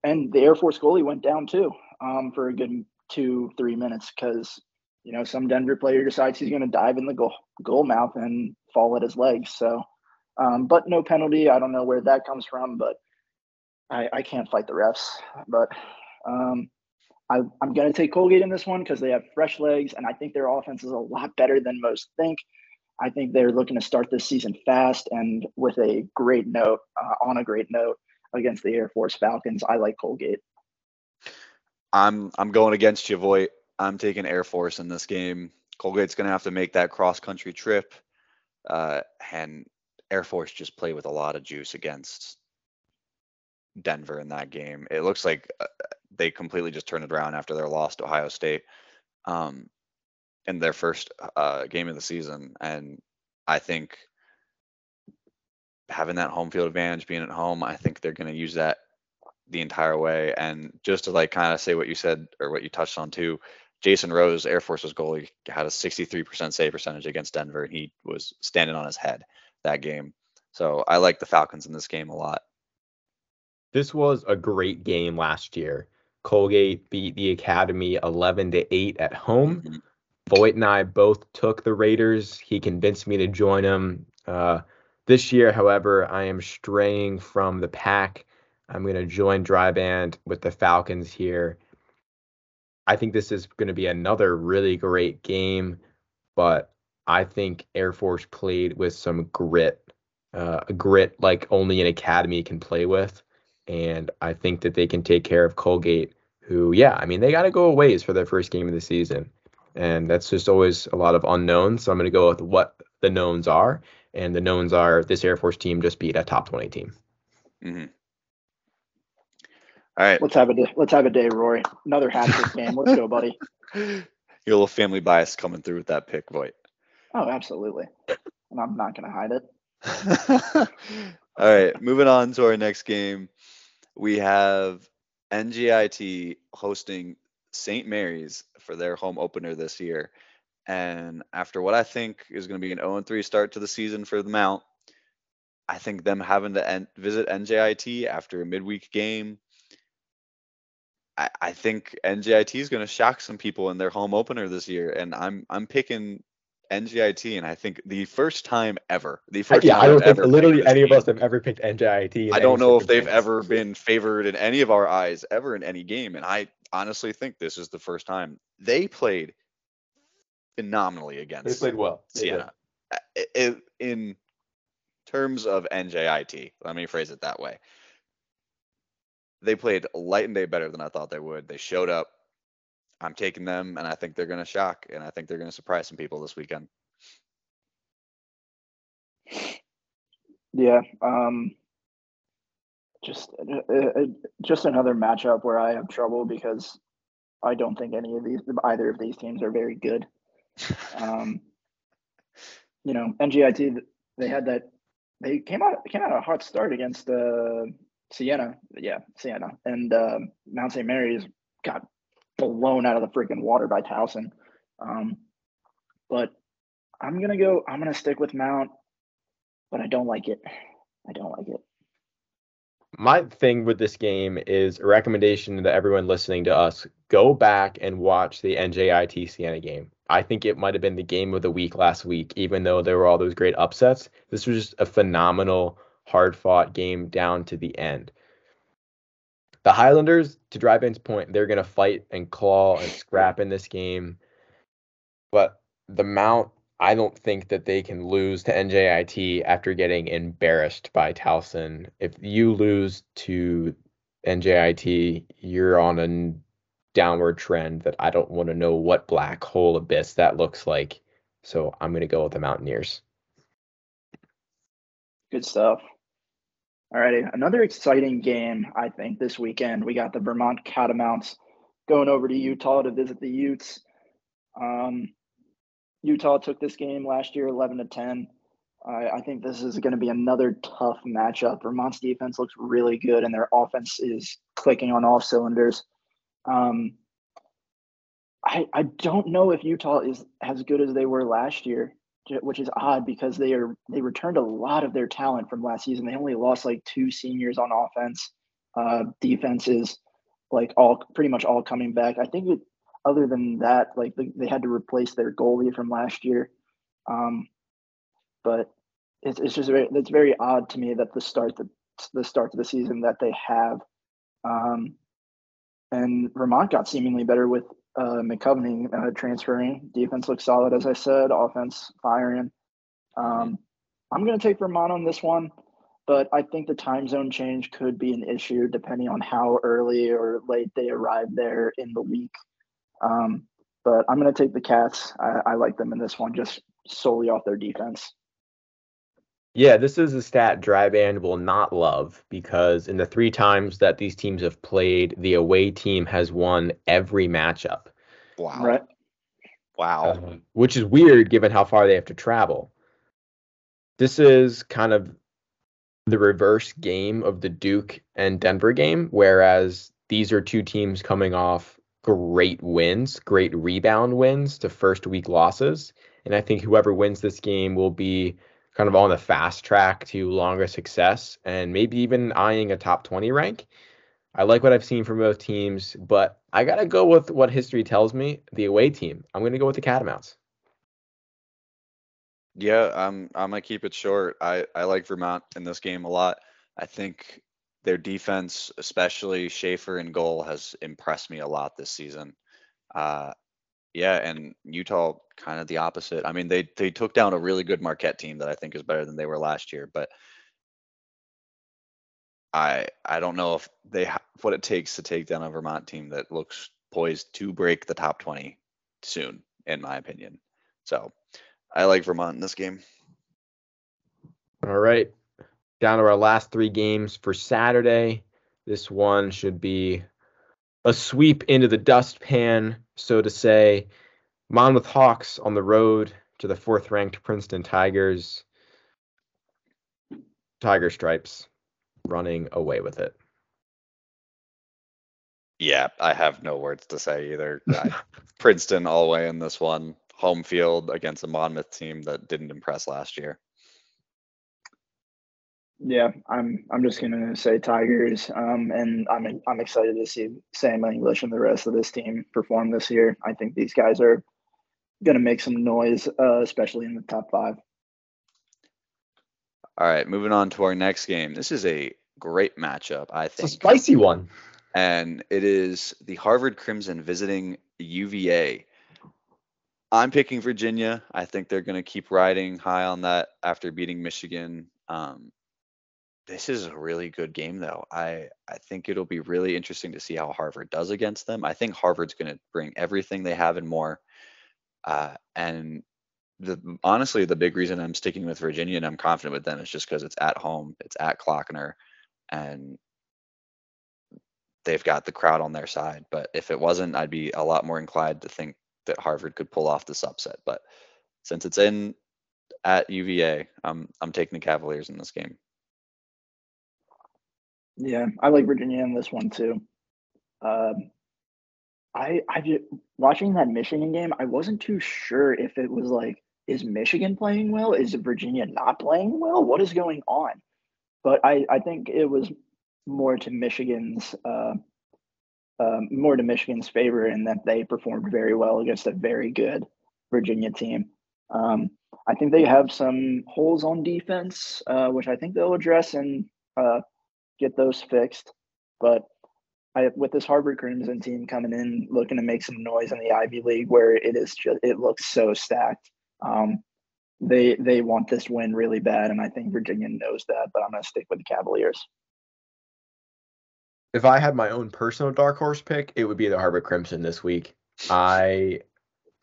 C: and the Air Force goalie went down too um, for a good two, three minutes because you know, some Denver player decides he's going to dive in the goal, goal mouth and fall at his legs. So, um, but no penalty. I don't know where that comes from, but I, I can't fight the refs. But um, I, I'm going to take Colgate in this one because they have fresh legs, and I think their offense is a lot better than most think. I think they're looking to start this season fast and with a great note, uh, on a great note against the Air Force Falcons. I like Colgate.
B: I'm I'm going against you, Voigt. I'm taking Air Force in this game. Colgate's going to have to make that cross country trip, uh, and Air Force just played with a lot of juice against Denver in that game. It looks like uh, they completely just turned it around after their loss to Ohio State um, in their first uh, game of the season, and I think having that home field advantage, being at home, I think they're going to use that the entire way. And just to like kind of say what you said or what you touched on too, Jason Rose, Air Force's goalie, had a 63% save percentage against Denver, and he was standing on his head that game. So I like the Falcons in this game a lot.
A: This was a great game last year. Colgate beat the Academy 11 to 8 at home. mm Voigt and I both took the Raiders. He convinced me to join him. Uh, this year, however, I am straying from the pack. I'm going to join Dryban with the Falcons here. I think this is going to be another really great game, but I think Air Force played with some grit, uh, a grit like only an academy can play with. And I think that they can take care of Colgate, who, yeah, I mean, they got to go a ways for their first game of the season. And that's just always a lot of unknowns. So I'm going to go with what the knowns are. And the knowns are this Air Force team just beat a top 20 team.
B: Mm-hmm. All right.
C: Let's have a day. Let's have a day, Rory. Another hat trick game. Let's go, buddy.
B: Your little family bias coming through with that pick, Voigt.
C: Oh, absolutely. And I'm not going to hide
B: it. All right. Moving on to our next game. We have NJIT hosting St. Mary's for their home opener this year. And after what I think is going to be an 0 3 start to the season for the Mount, I think them having to en- visit NJIT after a midweek game I, I think NJIT is going to shock some people in their home opener this year, and I'm I'm picking NJIT, and I think the first time ever, the first
A: yeah, I don't think literally any of us have ever picked NJIT.
B: I don't know if they've ever been favored in any of our eyes ever in any game, and I honestly think this is the first time they played phenomenally against.
A: They played well.
B: Siena. In terms of NJIT, let me phrase it that way they played light and day better than I thought they would. They showed up. I'm taking them, and I think they're going to shock, and I think they're going to surprise some people this weekend.
C: Yeah, um, just uh, uh, just another matchup where I have trouble because I don't think any of these either of these teams are very good. Um, you know, NJIT they had that they came out came out a hot start against uh, Siena, yeah, Siena, and uh, Mount St. Mary's got blown out of the freaking water by Towson. Um, but I'm gonna go. I'm gonna stick with Mount, but I don't like it. I don't like it.
A: My thing with this game is a recommendation to everyone listening to us: go back and watch the NJIT Siena game. I think it might have been the game of the week last week, even though there were all those great upsets. This was just a phenomenal hard fought game down to the end. The Highlanders, to Dryban's point, they're going to fight and claw and scrap in this game. But the Mount, I don't think that they can lose to NJIT after getting embarrassed by Towson. If you lose to NJIT, you're on a downward trend that I don't want to know what black hole abyss that looks like. So I'm going to go with the Mountaineers.
C: Good stuff. Alrighty, another exciting game, I think, this weekend. We got the Vermont Catamounts going over to Utah to visit the Utes. Um, Utah took this game last year 11 to 10. I, I think this is going to be another tough matchup. Vermont's defense looks really good, and their offense is clicking on all cylinders. Um, I, I don't know if Utah is as good as they were last year which is odd because they are they returned a lot of their talent from last season. They only lost like two seniors on offense. Uh, defenses like all pretty much all coming back. I think it, other than that, like they, they had to replace their goalie from last year. Um, but it's, it's just very it's very odd to me that the start the, the start of the season that they have um, and Vermont got seemingly better with uh, McCovney uh, transferring. Defense looks solid, as I said. Offense firing. Um, I'm going to take Vermont on this one, but I think the time zone change could be an issue depending on how early or late they arrive there in the week. Um, but I'm going to take the Cats. I, I like them in this one just solely off their defense.
A: Yeah, this is a stat Dryban will not love because in the three times that these teams have played, the away team has won every matchup.
B: Wow.
C: Right.
B: Wow.
A: Uh, which is weird given how far they have to travel. This is kind of the reverse game of the Duke and Denver game, whereas these are two teams coming off great wins, great rebound wins to first week losses. And I think whoever wins this game will be kind of on the fast track to longer success and maybe even eyeing a top 20 rank. I like what I've seen from both teams, but I got to go with what history tells me the away team. I'm going to go with the Catamounts.
B: Yeah, I'm I'm gonna keep it short. I I like Vermont in this game a lot. I think their defense, especially Schaefer and goal, has impressed me a lot this season. Uh, yeah, and Utah kind of the opposite. I mean, they they took down a really good Marquette team that I think is better than they were last year, but I I don't know if they ha- what it takes to take down a Vermont team that looks poised to break the top 20 soon, in my opinion. So I like Vermont in this game.
A: All right. Down to our last three games for Saturday. This one should be a sweep into the dustpan, so to say. Monmouth Hawks on the road to the fourth ranked Princeton Tigers. Tiger Stripes running away with it.
B: Yeah, I have no words to say either. Princeton all the way in this one. Home field against a Monmouth team that didn't impress last year.
C: Yeah, I'm I'm just gonna say Tigers, um, and I'm I'm excited to see Sam English and the rest of this team perform this year. I think these guys are gonna make some noise, uh, especially in the top five.
B: All right, moving on to our next game. This is a great matchup, I
A: It's a spicy one.
B: and it is the Harvard Crimson visiting UVA. I'm picking Virginia. I think they're going to keep riding high on that after beating Michigan. Um, this is a really good game, though. I I think it'll be really interesting to see how Harvard does against them. I think Harvard's going to bring everything they have and more. Uh, and the honestly, the big reason I'm sticking with Virginia and I'm confident with them is just because it's at home, it's at Klockner, and they've got the crowd on their side. But if it wasn't, I'd be a lot more inclined to think that Harvard could pull off this upset. But since it's in at UVA, I'm I'm taking the Cavaliers in this game.
C: Yeah, I like Virginia in this one too. Um, I I just, watching that Michigan game, I wasn't too sure if it was like, is Michigan playing well? Is Virginia not playing well? What is going on? But I I think it was more to Michigan's uh, um, more to Michigan's favor in that they performed very well against a very good Virginia team. Um, I think they have some holes on defense, uh, which I think they'll address and uh, get those fixed. But I, with this Harvard Crimson team coming in, looking to make some noise in the Ivy League, where it is just it looks so stacked. Um, they they want this win really bad, and I think Virginia knows that. But I'm going to stick with the Cavaliers.
A: If I had my own personal dark horse pick, it would be the Harvard Crimson this week. I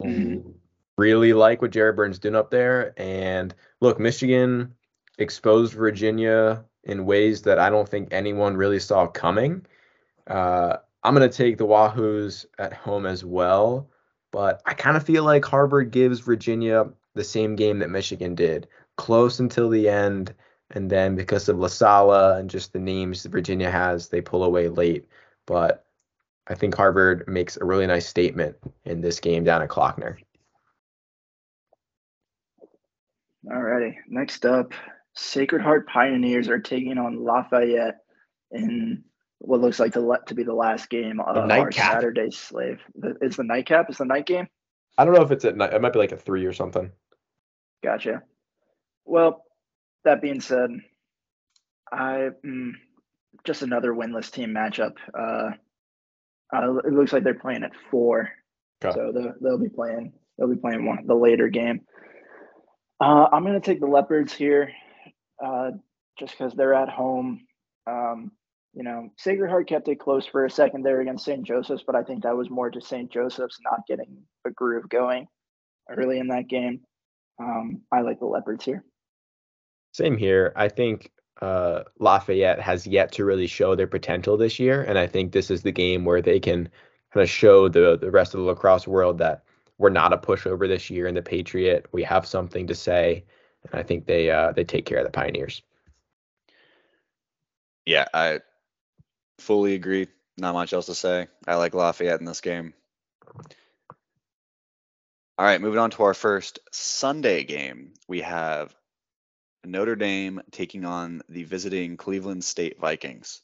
C: Mhm.
A: really like what Jared Burns doing up there. And look, Michigan exposed Virginia in ways that I don't think anyone really saw coming. Uh, I'm going to take the Wahoos at home as well, but I kind of feel like Harvard gives Virginia the same game that Michigan did, close until the end, and then because of LaSalla and just the names that Virginia has, they pull away late. But I think Harvard makes a really nice statement in this game down at Klockner.
C: Alrighty, next up, Sacred Heart Pioneers are taking on Lafayette in what looks like to let to be the last game of our Saturday slave. Is the nightcap? Is the night game?
A: I don't know if it's at night. It might be like a three or something.
C: Gotcha. Well, that being said, I mm, just another winless team matchup. Uh, uh, it looks like they're playing at four, okay. so they'll, they'll be playing. They'll be playing one the later game. Uh, I'm going to take the Leopards here, uh, just because they're at home. Um, you know, Sacred Heart kept it close for a second there against St. Joseph's, but I think that was more to St. Joseph's not getting a groove going early in that game. Um, I like the Leopards here.
A: Same here. I think uh, Lafayette has yet to really show their potential this year, and I think this is the game where they can kind of show the the rest of the lacrosse world that we're not a pushover this year in the Patriot. We have something to say, and I think they uh, they take care of the Pioneers.
B: Yeah, I fully agree. Not much else to say. I like Lafayette in this game. All right, moving on to our first Sunday game. We have Notre Dame taking on the visiting Cleveland State Vikings.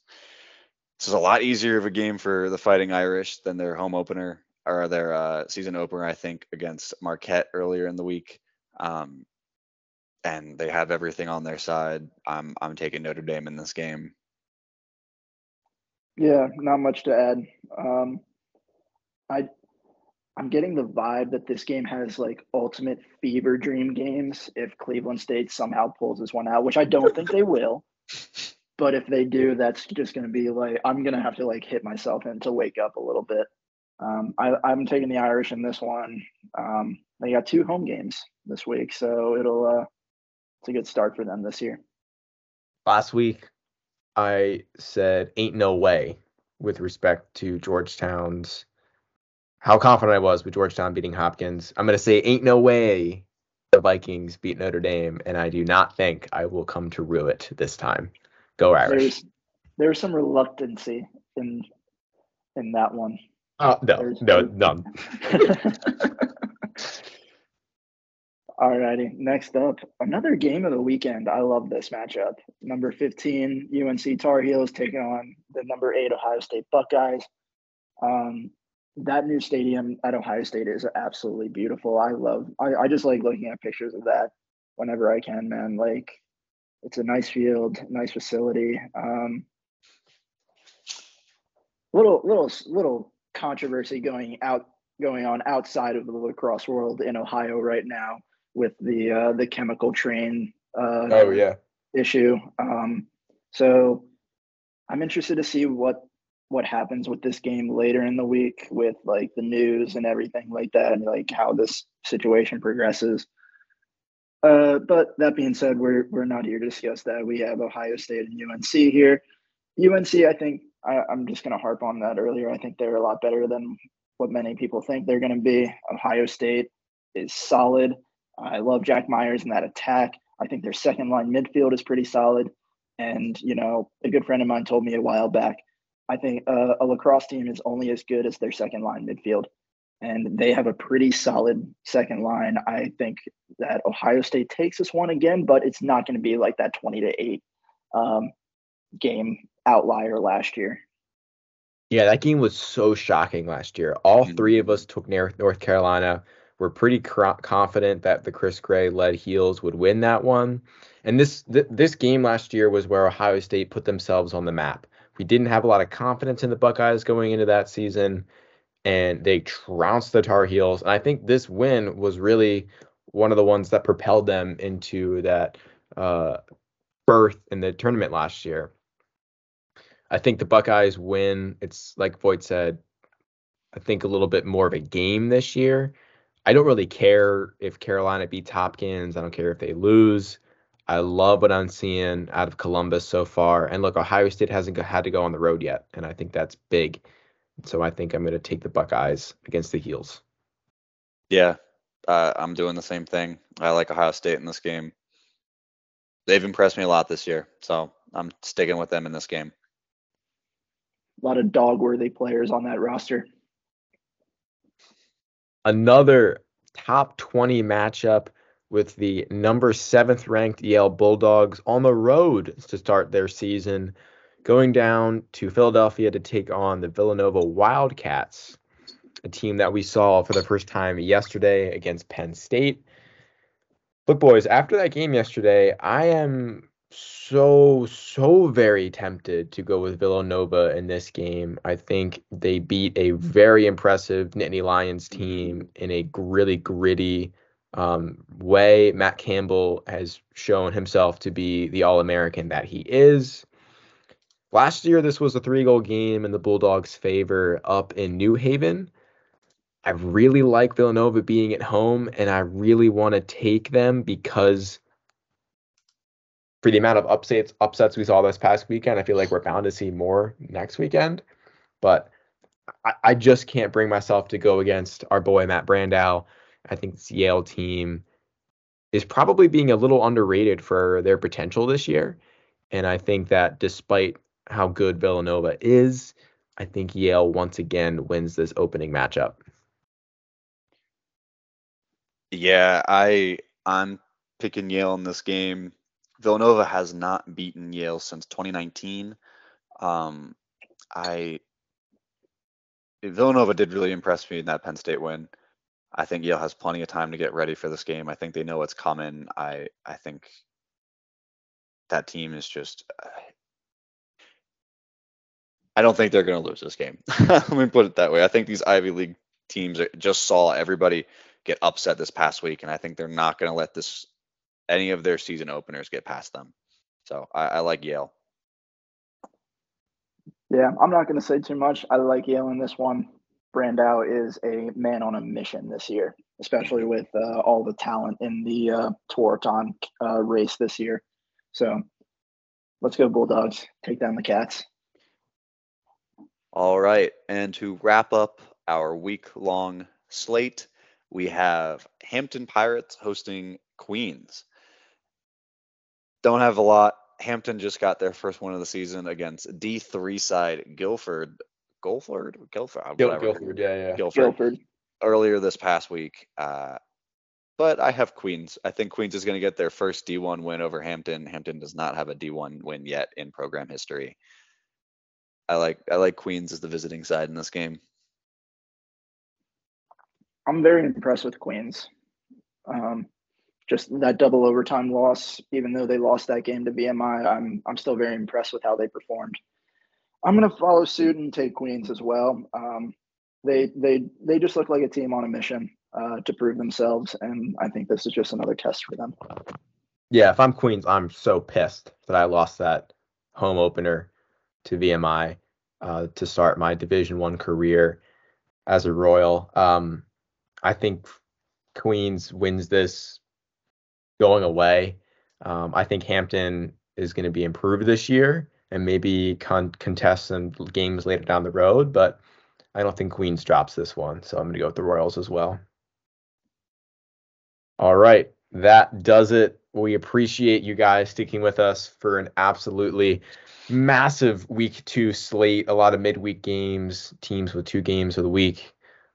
B: This is a lot easier of a game for the Fighting Irish than their home opener or their uh, season opener, I think, against Marquette earlier in the week. Um, and they have everything on their side. I'm I'm taking Notre Dame in this game.
C: Yeah, not much to add. Um, I I'm getting the vibe that this game has like ultimate fever dream games if Cleveland State somehow pulls this one out, which I don't think they will. But if they do, that's just going to be like I'm going to have to like hit myself in to wake up a little bit. Um, I, am taking the Irish in this one. Um, they got two home games this week, so it'll uh, it's a good start for them this year.
A: Last week, I said ain't no way with respect to Georgetown's how confident I was with Georgetown beating Hopkins. I'm going to say ain't no way the Vikings beat Notre Dame, and I do not think I will come to rue it this time. Go Irish.
C: There's, there's some reluctancy in in that one.
A: Uh, no, There's no, none.
C: Alrighty, next up, another game of the weekend. I love this matchup. Number 15, UNC Tar Heels taking on the number eight Ohio State Buckeyes. Um, that new stadium at Ohio State is absolutely beautiful. I love, I, I just like looking at pictures of that whenever I can, man. Like, it's a nice field, nice facility. Um, little, little, little controversy going out going on outside of the lacrosse world in Ohio right now with the uh, the chemical train. Uh,
A: oh yeah.
C: Issue. Um, so I'm interested to see what what happens with this game later in the week with like the news and everything like that, and like how this situation progresses. Uh, but that being said, we're we're not here to discuss that. We have Ohio State and UNC here. UNC, I think, I, am just going to harp on that earlier. I think they're a lot better than what many people think they're going to be. Ohio State is solid. I love Jack Myers and that attack. I think their second line midfield is pretty solid. And, you know, a good friend of mine told me a while back, I think uh, a lacrosse team is only as good as their second line midfield. And they have a pretty solid second line. I think that Ohio State takes this one again, but it's not going to be like that 20 to 8 um, game outlier last year.
A: Yeah, that game was so shocking last year. All mm-hmm. three of us took North Carolina. We're pretty confident that the Chris Gray led Heels would win that one. And this th- this game last year was where Ohio State put themselves on the map. We didn't have a lot of confidence in the Buckeyes going into that season, and they trounced the Tar Heels. And I think this win was really one of the ones that propelled them into that uh, berth in the tournament last year. I think the Buckeyes win. It's like Voigt said, I think a little bit more of a game this year. I don't really care if Carolina beats Hopkins. I don't care if they lose. I love what I'm seeing out of Columbus so far. And look, Ohio State hasn't had to go on the road yet, and I think that's big. So I think I'm going to take the Buckeyes against the Heels.
B: Yeah, uh, I'm doing the same thing. I like Ohio State in this game. They've impressed me a lot this year, so I'm sticking with them in this game
C: a lot of DAWG worthy players on that roster.
A: Another top 20 matchup with the number seventh ranked Yale Bulldogs on the road to start their season, going down to Philadelphia to take on the Villanova Wildcats, a team that we saw for the first time yesterday against Penn State. Look, boys, after that game yesterday, I am so, so very tempted to go with Villanova in this game. I think they beat a very impressive Nittany Lions team in a really gritty um, way. Matt Campbell has shown himself to be the All American that he is. Last year, this was a three goal game in the Bulldogs' favor up in New Haven. I really like Villanova being at home, and I really want to take them because for the amount of upsets upsets we saw this past weekend, I feel like we're bound to see more next weekend. But I, I just can't bring myself to go against our boy Matt Brandau. I think this Yale team is probably being a little underrated for their potential this year. And I think that despite how good Villanova is, I think Yale once again wins this opening matchup.
B: Yeah, I I'm picking Yale in this game. Villanova has not beaten Yale since 2019. Um, I Villanova did really impress me in that Penn State win. I think Yale has plenty of time to get ready for this game. I think they know what's coming. I I think that team is just. I don't think they're going to lose this game. Let me put it that way. I think these Ivy League teams just saw everybody get upset this past week, and I think they're not going to let this any of their season openers get past them. So I, I like Yale.
C: Yeah, I'm not going to say too much. I like Yale in this one. Brandau is a man on a mission this year, especially with uh, all the talent in the uh, Tewaaraton uh, race this year. So let's go Bulldogs. Take down the Cats.
B: All right. And to wrap up our week long slate, we have Hampton Pirates hosting Queens. Don't have a lot. Hampton just got their first win of the season against D3 side Guilford. Guilford? Guilford?
A: Gil- Guilford, yeah, yeah.
B: Guilford. Guilford. Earlier this past week. Uh, but I have Queens. I think Queens is going to get their first D1 win over Hampton. Hampton does not have a D1 win yet in program history. I like I like Queens as the visiting side in this game.
C: I'm very impressed with Queens. Um, just that double overtime loss, even though they lost that game to VMI, I'm I'm still very impressed with how they performed. I'm gonna follow suit and take Queens as well. Um, they they they just look like a team on a mission uh, to prove themselves, and I think this is just another test for them.
A: Yeah, if I'm Queens, I'm so pissed that I lost that home opener to VMI uh, to start my Division One career as a Royal. Um, I think Queens wins this going away. Um, I think Hampton is going to be improved this year and maybe con- contest some games later down the road, but I don't think Queens drops this one. So I'm going to go with the Royals as well. All right. That does it. We appreciate you guys sticking with us for an absolutely massive week two slate. A lot of midweek games, teams with two games of the week.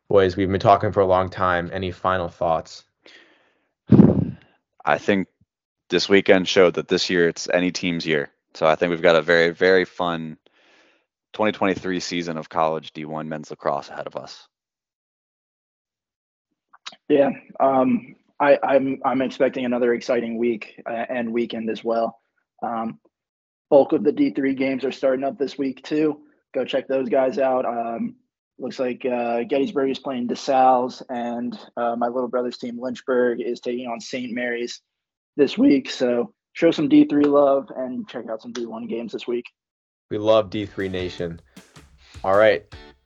A: Boys, we've been talking for a long time. Any final thoughts?
B: I think this weekend showed that this year it's any team's year. So I think we've got a very, very fun 2023 season of college D1 men's lacrosse ahead of us.
C: Yeah, um, I, am I'm, I'm expecting another exciting week uh, and weekend as well. Um, bulk of the D3 games are starting up this week too. Go check those guys out. Um, looks like uh, Gettysburg is playing DeSales, and uh, my little brother's team Lynchburg is taking on St. Mary's this week. So show some D3 love and check out some D1 games this week.
A: We love D3 Nation. All right.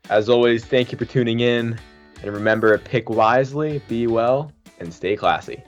A: As always, thank you for tuning in. And remember, pick wisely, be well, and stay classy.